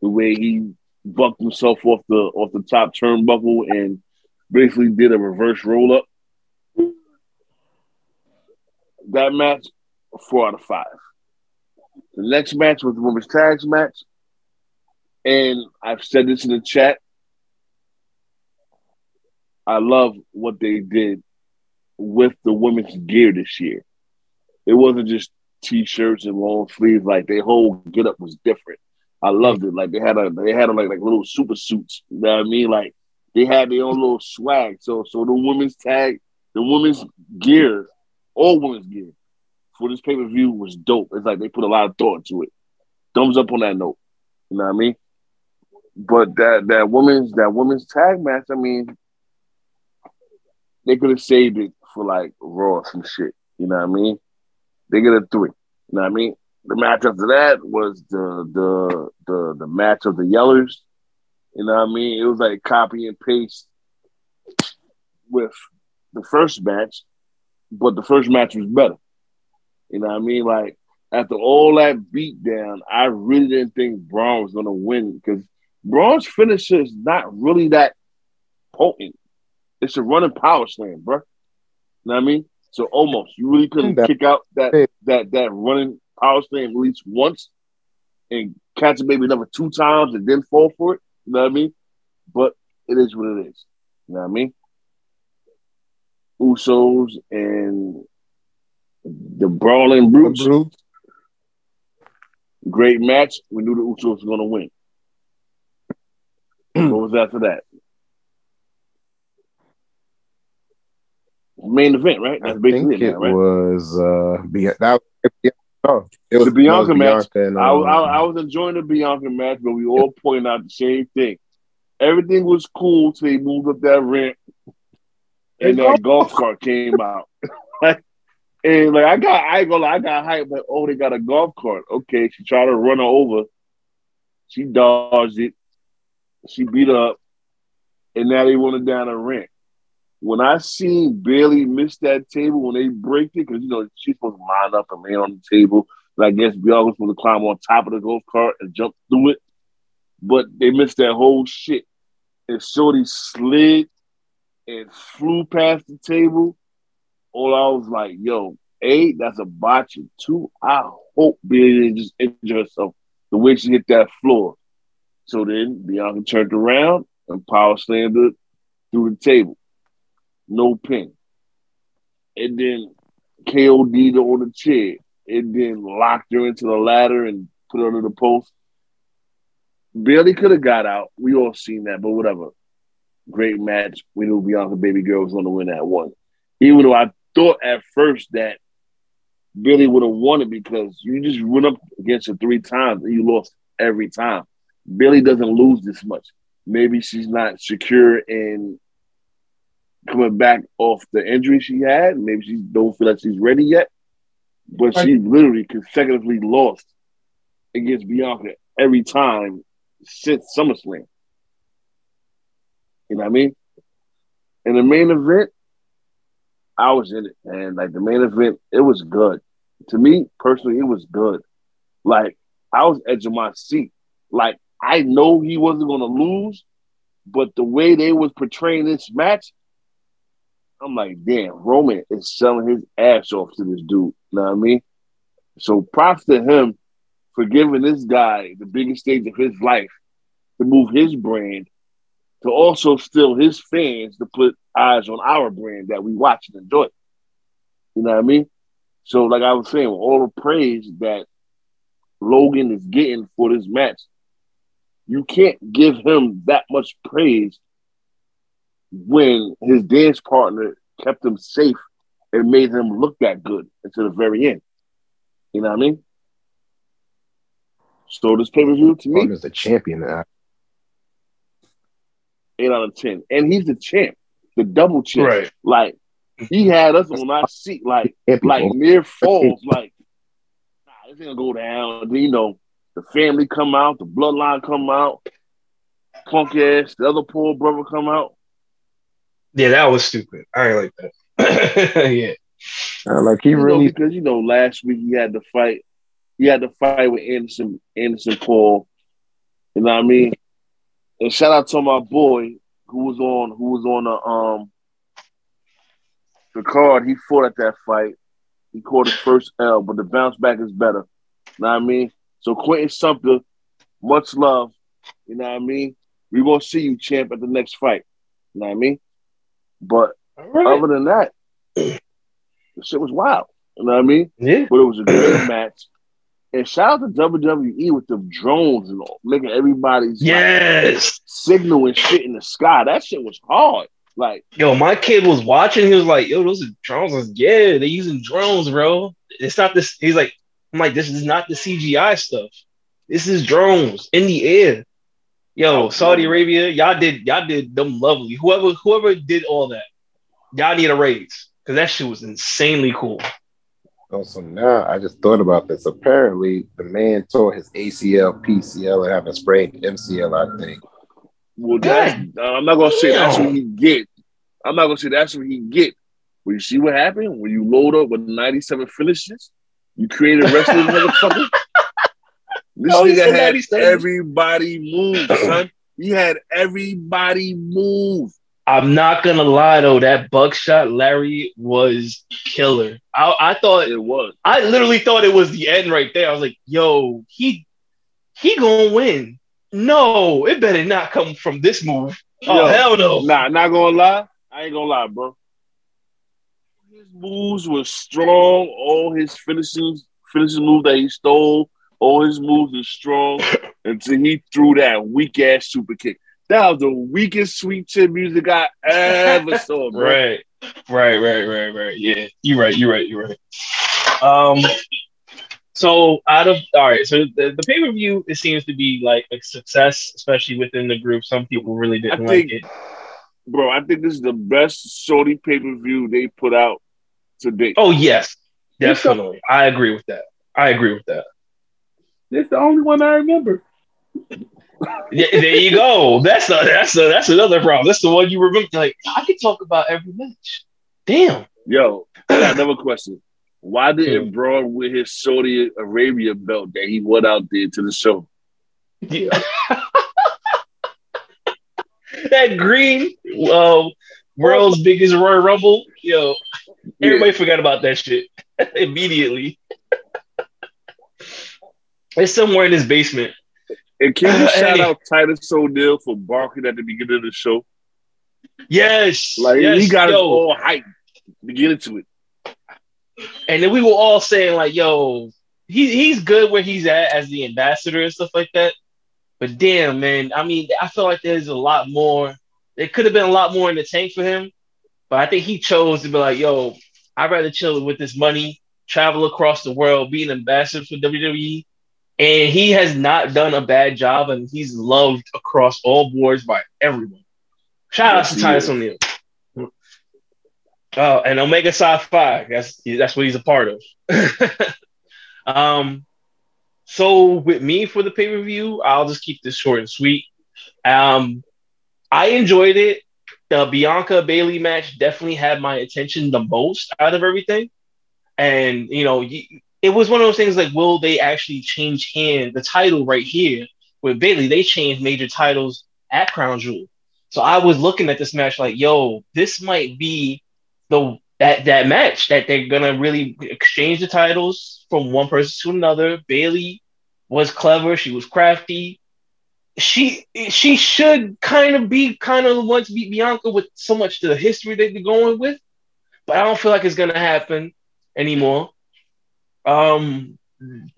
The way he bucked himself off the off the top turnbuckle and basically did a reverse roll up. That match, four out of five. The next match was the women's tag match. And I've said this in the chat. I love what they did with the women's gear this year. It wasn't just t-shirts and long sleeves, like their whole get up was different. I loved it. Like they had a they had a, like like little super suits. You know what I mean? Like they had their own little swag. So so the women's tag, the women's gear, all women's gear for this pay per view was dope. It's like they put a lot of thought into it. Thumbs up on that note. You know what I mean? But that that women's that women's tag match, I mean, they could have saved it for like Raw some shit. You know what I mean? They get a three. You know what I mean? The match after that was the the the the match of the yellers. You know what I mean? It was like copy and paste with the first match, but the first match was better. You know what I mean? Like after all that beatdown, I really didn't think Braun was gonna win because Braun's finisher is not really that potent. It's a running power slam, bro. You know what I mean? So almost you really couldn't That- kick out that that that running power slam at least once and catch it maybe another two times and then fall for it. You know what I mean? But it is what it is. You know what I mean? Usos and the Brawling Brutes. Brute. Great match. We knew the Usos were going to win. what was after that? Main event, right? I That's basically think it, it now, right? was uh that no, it was the Bianca it was match. Bianca and, I, um, I, I was enjoying the Bianca match, but we all pointed out the same thing. Everything was cool till they moved up that ramp, and that golf cart came out. and like I got, I lie, I got hyped. Like, oh, they got a golf cart. Okay, she tried to run her over. She dodged it. She beat up, and now they want wanted down a ramp. When I seen Bayley miss that table when they break it, because you know she's supposed to line up and lay on the table. But I guess Bianca was supposed to climb on top of the golf cart and jump through it. But they missed that whole shit. And Shorty slid and flew past the table. All I was like, yo, A, that's a botch. And two, I hope Bianca just injure herself the way she hit that floor. So then Bianca turned around and power slammed it through the table. No pin. And then KOD'd her on the chair. And then locked her into the ladder and put her under the post. Bayley could have got out. We all seen that, but whatever. Great match. We knew Bianca Baby Girl was going to win that one. Even though I thought at first that Billy would have won it because you just went up against her three times and you lost every time. Billy doesn't lose this much. Maybe she's not secure in coming back off the injury she had. Maybe she don't feel like she's ready yet. But she literally consecutively lost against Bianca every time since SummerSlam. You know what I mean? In the main event, I was in it, and like the main event, it was good. To me personally, it was good. Like I was edge of my seat. Like I know he wasn't gonna lose, but the way they was portraying this match, I'm like, damn, Roman is selling his ass off to this dude. You know what I mean? So props to him for giving this guy the biggest stage of his life to move his brand, to also still his fans to put eyes on our brand that we watch and enjoy. You know what I mean? So, like I was saying, all the praise that Logan is getting for this match, you can't give him that much praise when his dance partner kept him safe and made him look that good until the very end. You know what I mean? So this pay per view to me, Logan's the champion now. eight out of ten, and he's the champ, the double champ. Right. Like he had us on our seat, like Champion. like near falls, like nah, this ain't gonna go down. Then, you know, the family come out, the bloodline come out, punk ass, the other poor brother come out. Yeah, that was stupid. I ain't like that. yeah. Uh, like he You know, really because you know last week he had to fight, he had to fight with Anderson Anderson Paul. You know what I mean? And shout out to my boy who was on who was on the um the card. He fought at that fight. He caught his first L, but the bounce back is better. You know what I mean? So Quentin Sumter, much love. You know what I mean? We're gonna see you champ at the next fight. You know what I mean? But right. other than that, the shit was wild. You know what I mean? Yeah. But it was a great match. And shout out to WWE with the drones and all, making everybody's like, Yes. signal and shit in the sky. That shit was hard. Like, Yo, my kid was watching. He was like, "Yo, those are drones." Was, yeah, they're using drones, bro. It's not this. He's like, I'm like, this is not the CGI stuff. This is drones in the air. Yo, Saudi Arabia, y'all did y'all did them lovely. Whoever whoever did all that, y'all need a raise because that shit was insanely cool. Oh, so now I just thought about this. Apparently, the man tore his ACL, PCL, and having sprained MCL. I think. well, that's, uh, I'm not gonna say that's what he get. I'm not gonna say that's what he get. But you see what happened when you load up with 97 finishes? You create a wrestling motherfucker. This Oh, he nigga had everybody move, son. He had everybody move. I'm not gonna lie though, that buckshot Lariat was killer. I, I thought It was. I literally thought it was the end right there. I was like, yo, he he gonna win. No, it better not come from this move. Oh Yo, hell no. Nah, not gonna lie. I ain't gonna lie, bro. His moves were strong. All his finishes, finishes move that he stole, all his moves are strong until he threw that weak ass super kick. That was the weakest sweet chin music I ever saw, bro. Right. Right, right, right, right. Yeah. You're right, you're right, you're right. Um so out of all right, so the, the pay-per-view it seems to be like a success, especially within the group. Some people really didn't I like think- it. Bro, I think this is the best Saudi pay per view they put out to date. Oh yes, definitely. I agree with that. I agree with that. It's the only one I remember. Yeah, there you go. That's a, that's a, that's another problem. That's the one you remember. Like I could talk about every match. Damn. Yo, I got another question. Why didn't Braun with his Saudi Arabia belt that he went out there to the show? Yeah. that green, uh, world's biggest Royal Rumble. Yo, everybody forgot about that shit immediately. it's somewhere in his basement. And can you Uh, shout hey. out Titus O'Neil for barking at the beginning of the show? Yes, Like yes, he got us yo. all hyped to get into it. And then we were all saying like, "Yo, he he's good where he's at as the ambassador and stuff like that." But damn, man, I mean, I feel like there's a lot more. There could have been a lot more in the tank for him, but I think he chose to be like, "Yo, I'd rather chill with this money, travel across the world, be an ambassador for WWE." And he has not done a bad job, and he's loved across all boards by everyone. Shout out to Titus. O'Neil. Oh, and Omega Psi Phi. That's that's what he's a part of. um, so with me for the pay per view, I'll just keep this short and sweet. Um, I enjoyed it. The Bianca Bayley match definitely had my attention the most out of everything, and you know, it was one of those things like, will they actually change hand the title right here with Bayley? They changed major titles at Crown Jewel. So I was looking at this match like, yo, this might be the that that match that they're gonna really exchange the titles from one person to another. Bayley was clever, she was crafty. She she should kind of be kind of the one to beat Bianca with so much the history that they're going with, but I don't feel like it's gonna happen anymore. Um,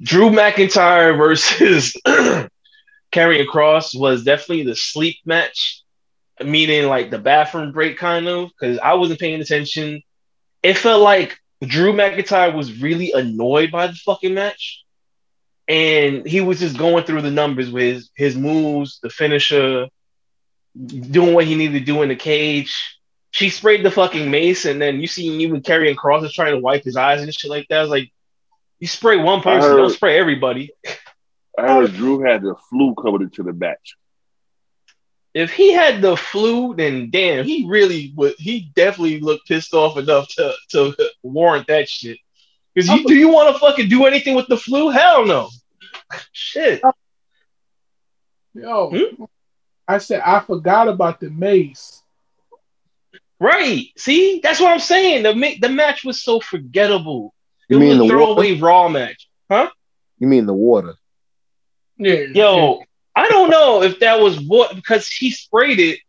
Drew McIntyre versus Karrion Kross was definitely the sleep match meaning like the bathroom break kind of because I wasn't paying attention. It felt like Drew McIntyre was really annoyed by the fucking match. And he was just going through the numbers with his, his moves, the finisher, doing what he needed to do in the cage. She sprayed the fucking mace, and then you see even carrying crosses trying to wipe his eyes and shit like that. I was like, you spray one person, heard- don't spray everybody. I heard Drew had the flu coming into the match. if he had the flu, then damn, he really would. He definitely looked pissed off enough to to warrant that shit. Because you, do you want to fucking do anything with the flu? Hell no. Shit. Yo, Hmm? I said I forgot about the mace. Right. See, that's what I'm saying. The the match was so forgettable. You it mean was the a water? throwaway Raw match. Huh? You mean the water? Yeah. Yo, I don't know if that was what because he sprayed it,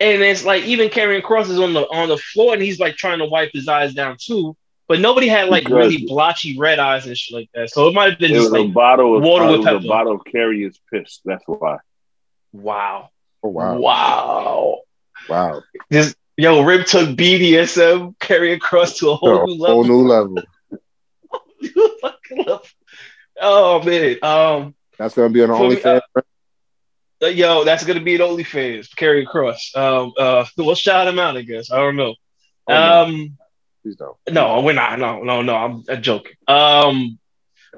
and it's like even carrying crosses on the on the floor, and he's like trying to wipe his eyes down too. But nobody had like Because- really blotchy red eyes and shit like that. So it might have been It just was a like bottle of water with was a bottle of Carrier's piss. That's why. wow, Oh wow, wow. wow, This yo Rib took BDSM Karrion Kross to a whole a new whole level. new level. Fucking oh man, um, That's gonna be an the For me, OnlyFans. Uh, Yo, that's gonna be an OnlyFans. Karrion Kross. Um, uh, we'll shout him out. I guess I don't know. Oh, no. Um, Please don't. no, we're not. No, no, no. I'm, I'm joking. Um,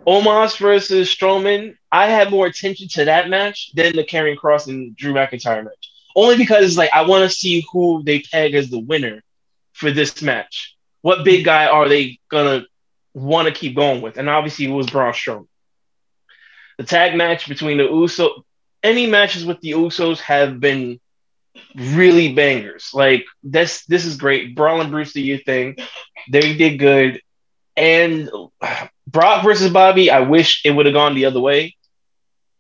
Omos versus Strowman. I had more attention to that match than the Karrion Kross and Drew McIntyre match. Only because like I want to see who they peg as the winner for this match. What big guy are they gonna want to keep going with? And obviously it was Braun Strowman. The tag match between the Usos, any matches with the Usos have been really bangers. Like this, this is great. Braun and Bruce do your thing. They did good. And Brock versus Bobby, I wish it would have gone the other way.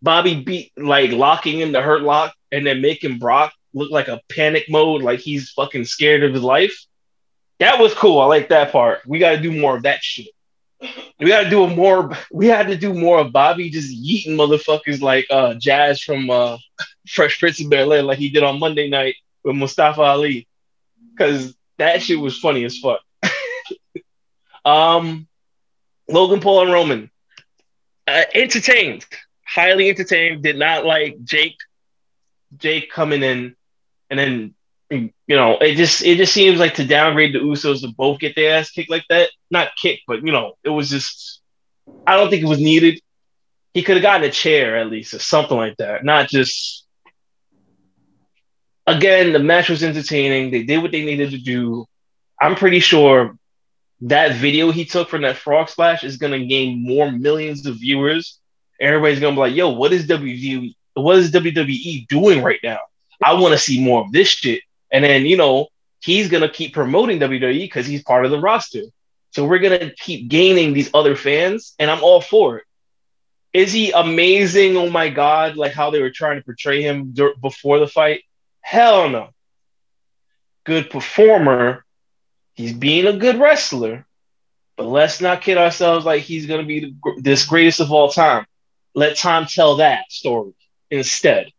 Bobby beat like locking in the hurt lock and then making Brock look like a panic mode, like he's fucking scared of his life. That was cool. I like that part. We got to do more of that shit. We got to do a more. We had to do more of Bobby just yeeting motherfuckers like uh Jazz from uh Fresh Prince of Bel Air, like he did on Monday night with Mustafa Ali, because that shit was funny as fuck. um, Logan Paul and Roman, uh, entertained, highly entertained. Did not like Jake, Jake coming in, and then you know it just it just seems like to downgrade the Usos to both get their ass kicked like that. Not kicked, but you know it was just. I don't think it was needed. He could have gotten a chair at least or something like that, not just. Again, the match was entertaining. They did what they needed to do. I'm pretty sure that video he took from that frog splash is to gain more millions of viewers. Everybody's to be like, yo, what is WWE? What is WWE doing right now? I want to see more of this shit. And then, you know, he's gonna keep promoting WWE because he's part of the roster. So we're gonna keep gaining these other fans, and I'm all for it. Is he amazing? Oh my god, like how they were trying to portray him dur- before the fight? Hell no. Good performer. He's being a good wrestler, but let's not kid ourselves like he's gonna be the, this greatest of all time. Let time tell that story instead.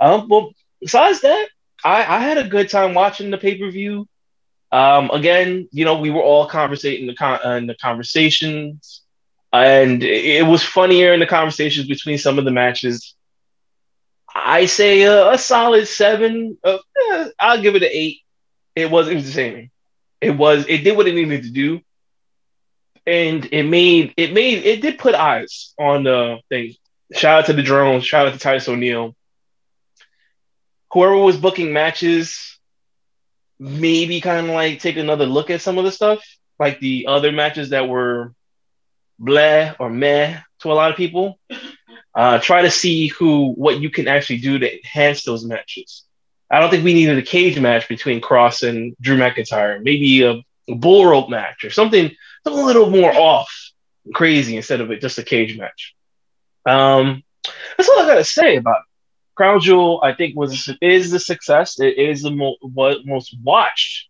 Um, well, besides that, I, I had a good time watching the pay per view. Um, again, you know, we were all conversating the con- uh, in the conversations, and it, was funnier in the conversations between some of the matches. I say a, a solid seven. Uh, eh, I'll give it an eight. It was entertaining. It was. It did what it needed to do, and it made it made it did put eyes on the thing. Shout out to the drones. Shout out to Titus O'Neil whoever was booking matches maybe kind of like take another look at some of the stuff. Like the other matches that were bleh or meh to a lot of people. Uh, try to see who what you can actually do to enhance those matches. I don't think we needed a cage match between Kross and drew mcintyre. Maybe a, a bull rope match or something, something a little more off crazy instead of it just a cage match. Um, that's all i gotta say about it Crown Jewel, I think, was is the success. It is the mo- most watched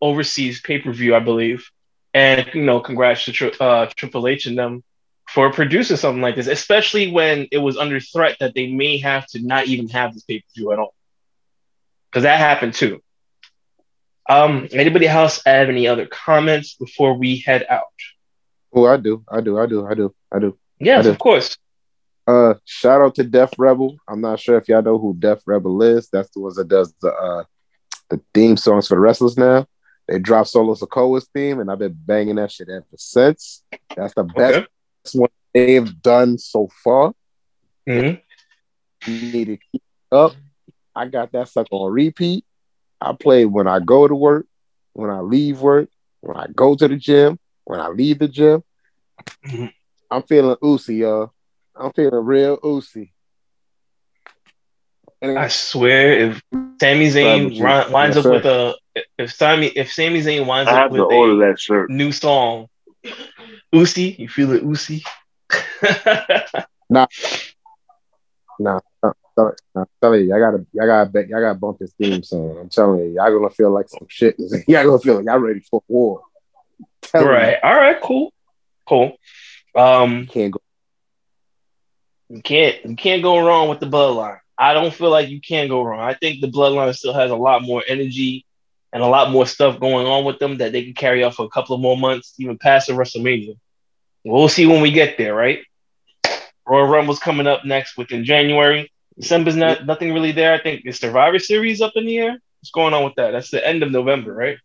overseas pay per view, I believe. And you know, congrats to tri- uh, Triple H and them for producing something like this, especially when it was under threat that they may have to not even have this pay per view at all, because that happened too. Um, anybody else have any other comments before we head out? Oh, I do, I do, I do, I do, I do. Yes, do. of course. Uh, shout out to Def Rebel. I'm not sure if y'all know who Def Rebel is. That's the ones that does the uh the theme songs for the wrestlers now. They dropped Solo Sikoa's theme, and I've been banging that shit ever since. That's the best Okay. one they've done so far. Mhm. You need to keep up. I got that sucker on repeat. I play when I go to work, when I leave work, when I go to the gym, when I leave the gym. Mhm. I'm feeling oozy, y'all. I'm feeling real oozy. And I swear, if Sami Zayn Tribal winds Yes, up sir. with a if Sami if Sami Zayn winds up with a that shirt. new song, Usi, you feel it, Usi? Nah, nah, nah, nah, I'm telling you, I gotta, I gotta, bet, I gotta bump this theme song. I'm telling you, y'all gonna feel like some shit. Y'all gonna feel like y'all ready for war. Telling you, right. All right. Cool. Cool. Um, can't go. You can't you can't go wrong with the bloodline. I don't feel like you can go wrong. I think the bloodline still has a lot more energy and a lot more stuff going on with them that they can carry off for a couple of more months, even past the WrestleMania. We'll see when we get there, right? Royal Rumble's coming up next within January. December's not nothing really there. I think the Survivor Series up in the air. What's going on with that? That's the end of November, right?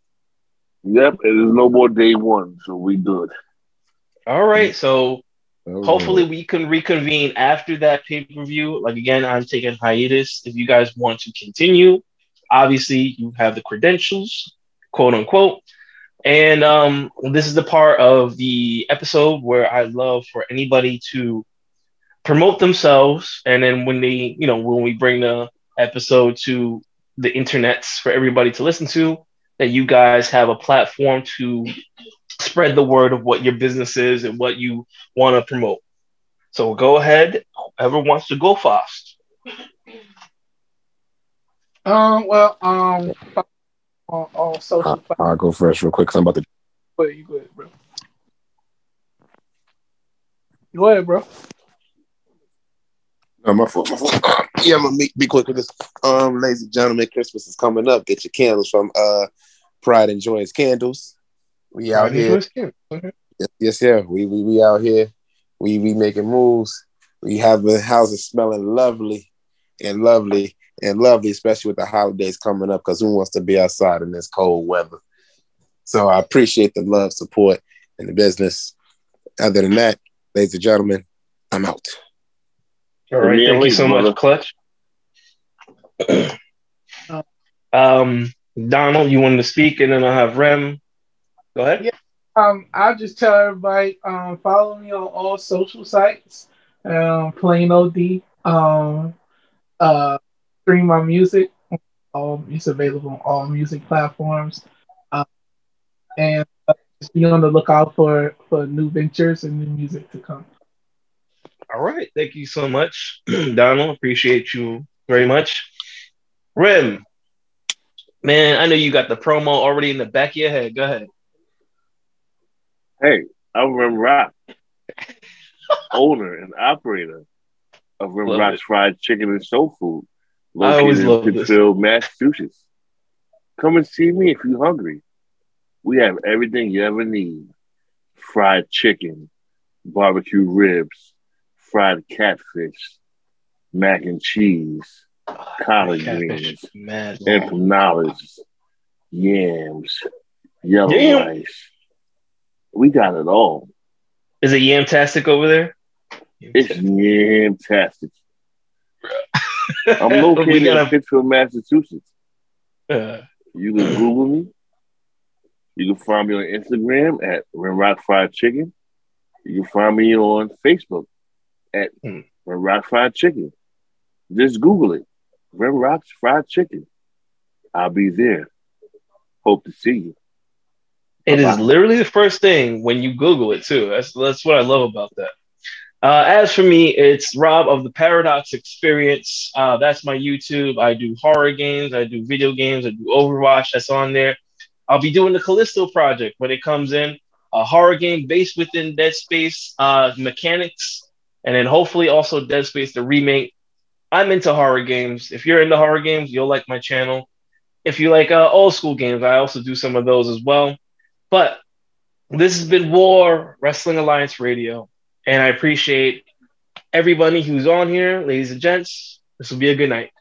Yep, it is no more day one, so we good. All right. So Oh, hopefully we can reconvene after that pay per view. Like again, I'm taking hiatus. If you guys want to continue, obviously you have the credentials, quote unquote. And um, this is the part of the episode where I love for anybody to promote themselves, and then when they, you know, when we bring the episode to the internets for everybody to listen to, that you guys have a platform to spread the word of what your business is and what you want to promote. So go ahead, whoever wants to go fast. Um, well, um, on all social I'll. I'll go first real quick. 'cause I'm about to. Go ahead, you go ahead, bro. Go ahead, bro. No, my fault. My fault. yeah, I'm gonna be, be quick with this. Um, ladies and gentlemen, Christmas is coming up. Get your candles from uh Pride and Joy's Candles. We out here. Okay. Yes, yes, yeah. We, we we out here. We we making moves. We have the houses smelling lovely and lovely and lovely, especially with the holidays coming up. Because who wants to be outside in this cold weather? So I appreciate the love, support, and the business. Other than that, ladies and gentlemen, I'm out. All right. Thank you so much, Clutch. um, Donald, you wanted to speak, and then I'll have Rem. Go ahead. Yeah. Um, I'll just tell everybody, um, follow me on all social sites. Um, plain OD. Um, uh, stream my music all it's available on all music platforms. Uh, and uh, just be on the lookout for for new ventures and new music to come. All right. Thank you so much, Donald. Appreciate you very much. Rim, man, I know you got the promo already in the back of your head. Go ahead. Hey, I'm Rim Rock, owner and operator of Rim Love Rock's it. Fried Chicken and Soul Food, located in. Pittsfield, Massachusetts. Come and see me if you're hungry. We have everything you ever need: fried chicken, barbecue ribs, fried catfish, mac and cheese, collard Catfish, greens, mad long. empanadas, yams, yellow Yam. rice. We got it all. Is it Yamtastic over there? It's yamtastic. I'm located in gotta- Pittsfield, Massachusetts. uh, You can Google me. You can find me on Instagram at Ren Rock Fried Chicken. You can find me on Facebook at. Ren Rock Fried Chicken. Just Google it. Rock's Fried Chicken. I'll be there. Hope to see you. It is literally the first thing when you Google it too. That's that's what I love about that. Uh, as for me, it's Rob of the Paradox Experience. Uh, that's my YouTube. I do horror games. I do video games. I do Overwatch. That's on there. I'll be doing the Callisto project when it comes in. A horror game based within Dead Space uh, mechanics, and then hopefully also Dead Space the remake. I'm into horror games. If you're into horror games, you'll like my channel. If you like uh, old school games, I also do some of those as well. But this has been War Wrestling Alliance Radio, and I appreciate everybody who's on here, ladies and gents. This will be a good night.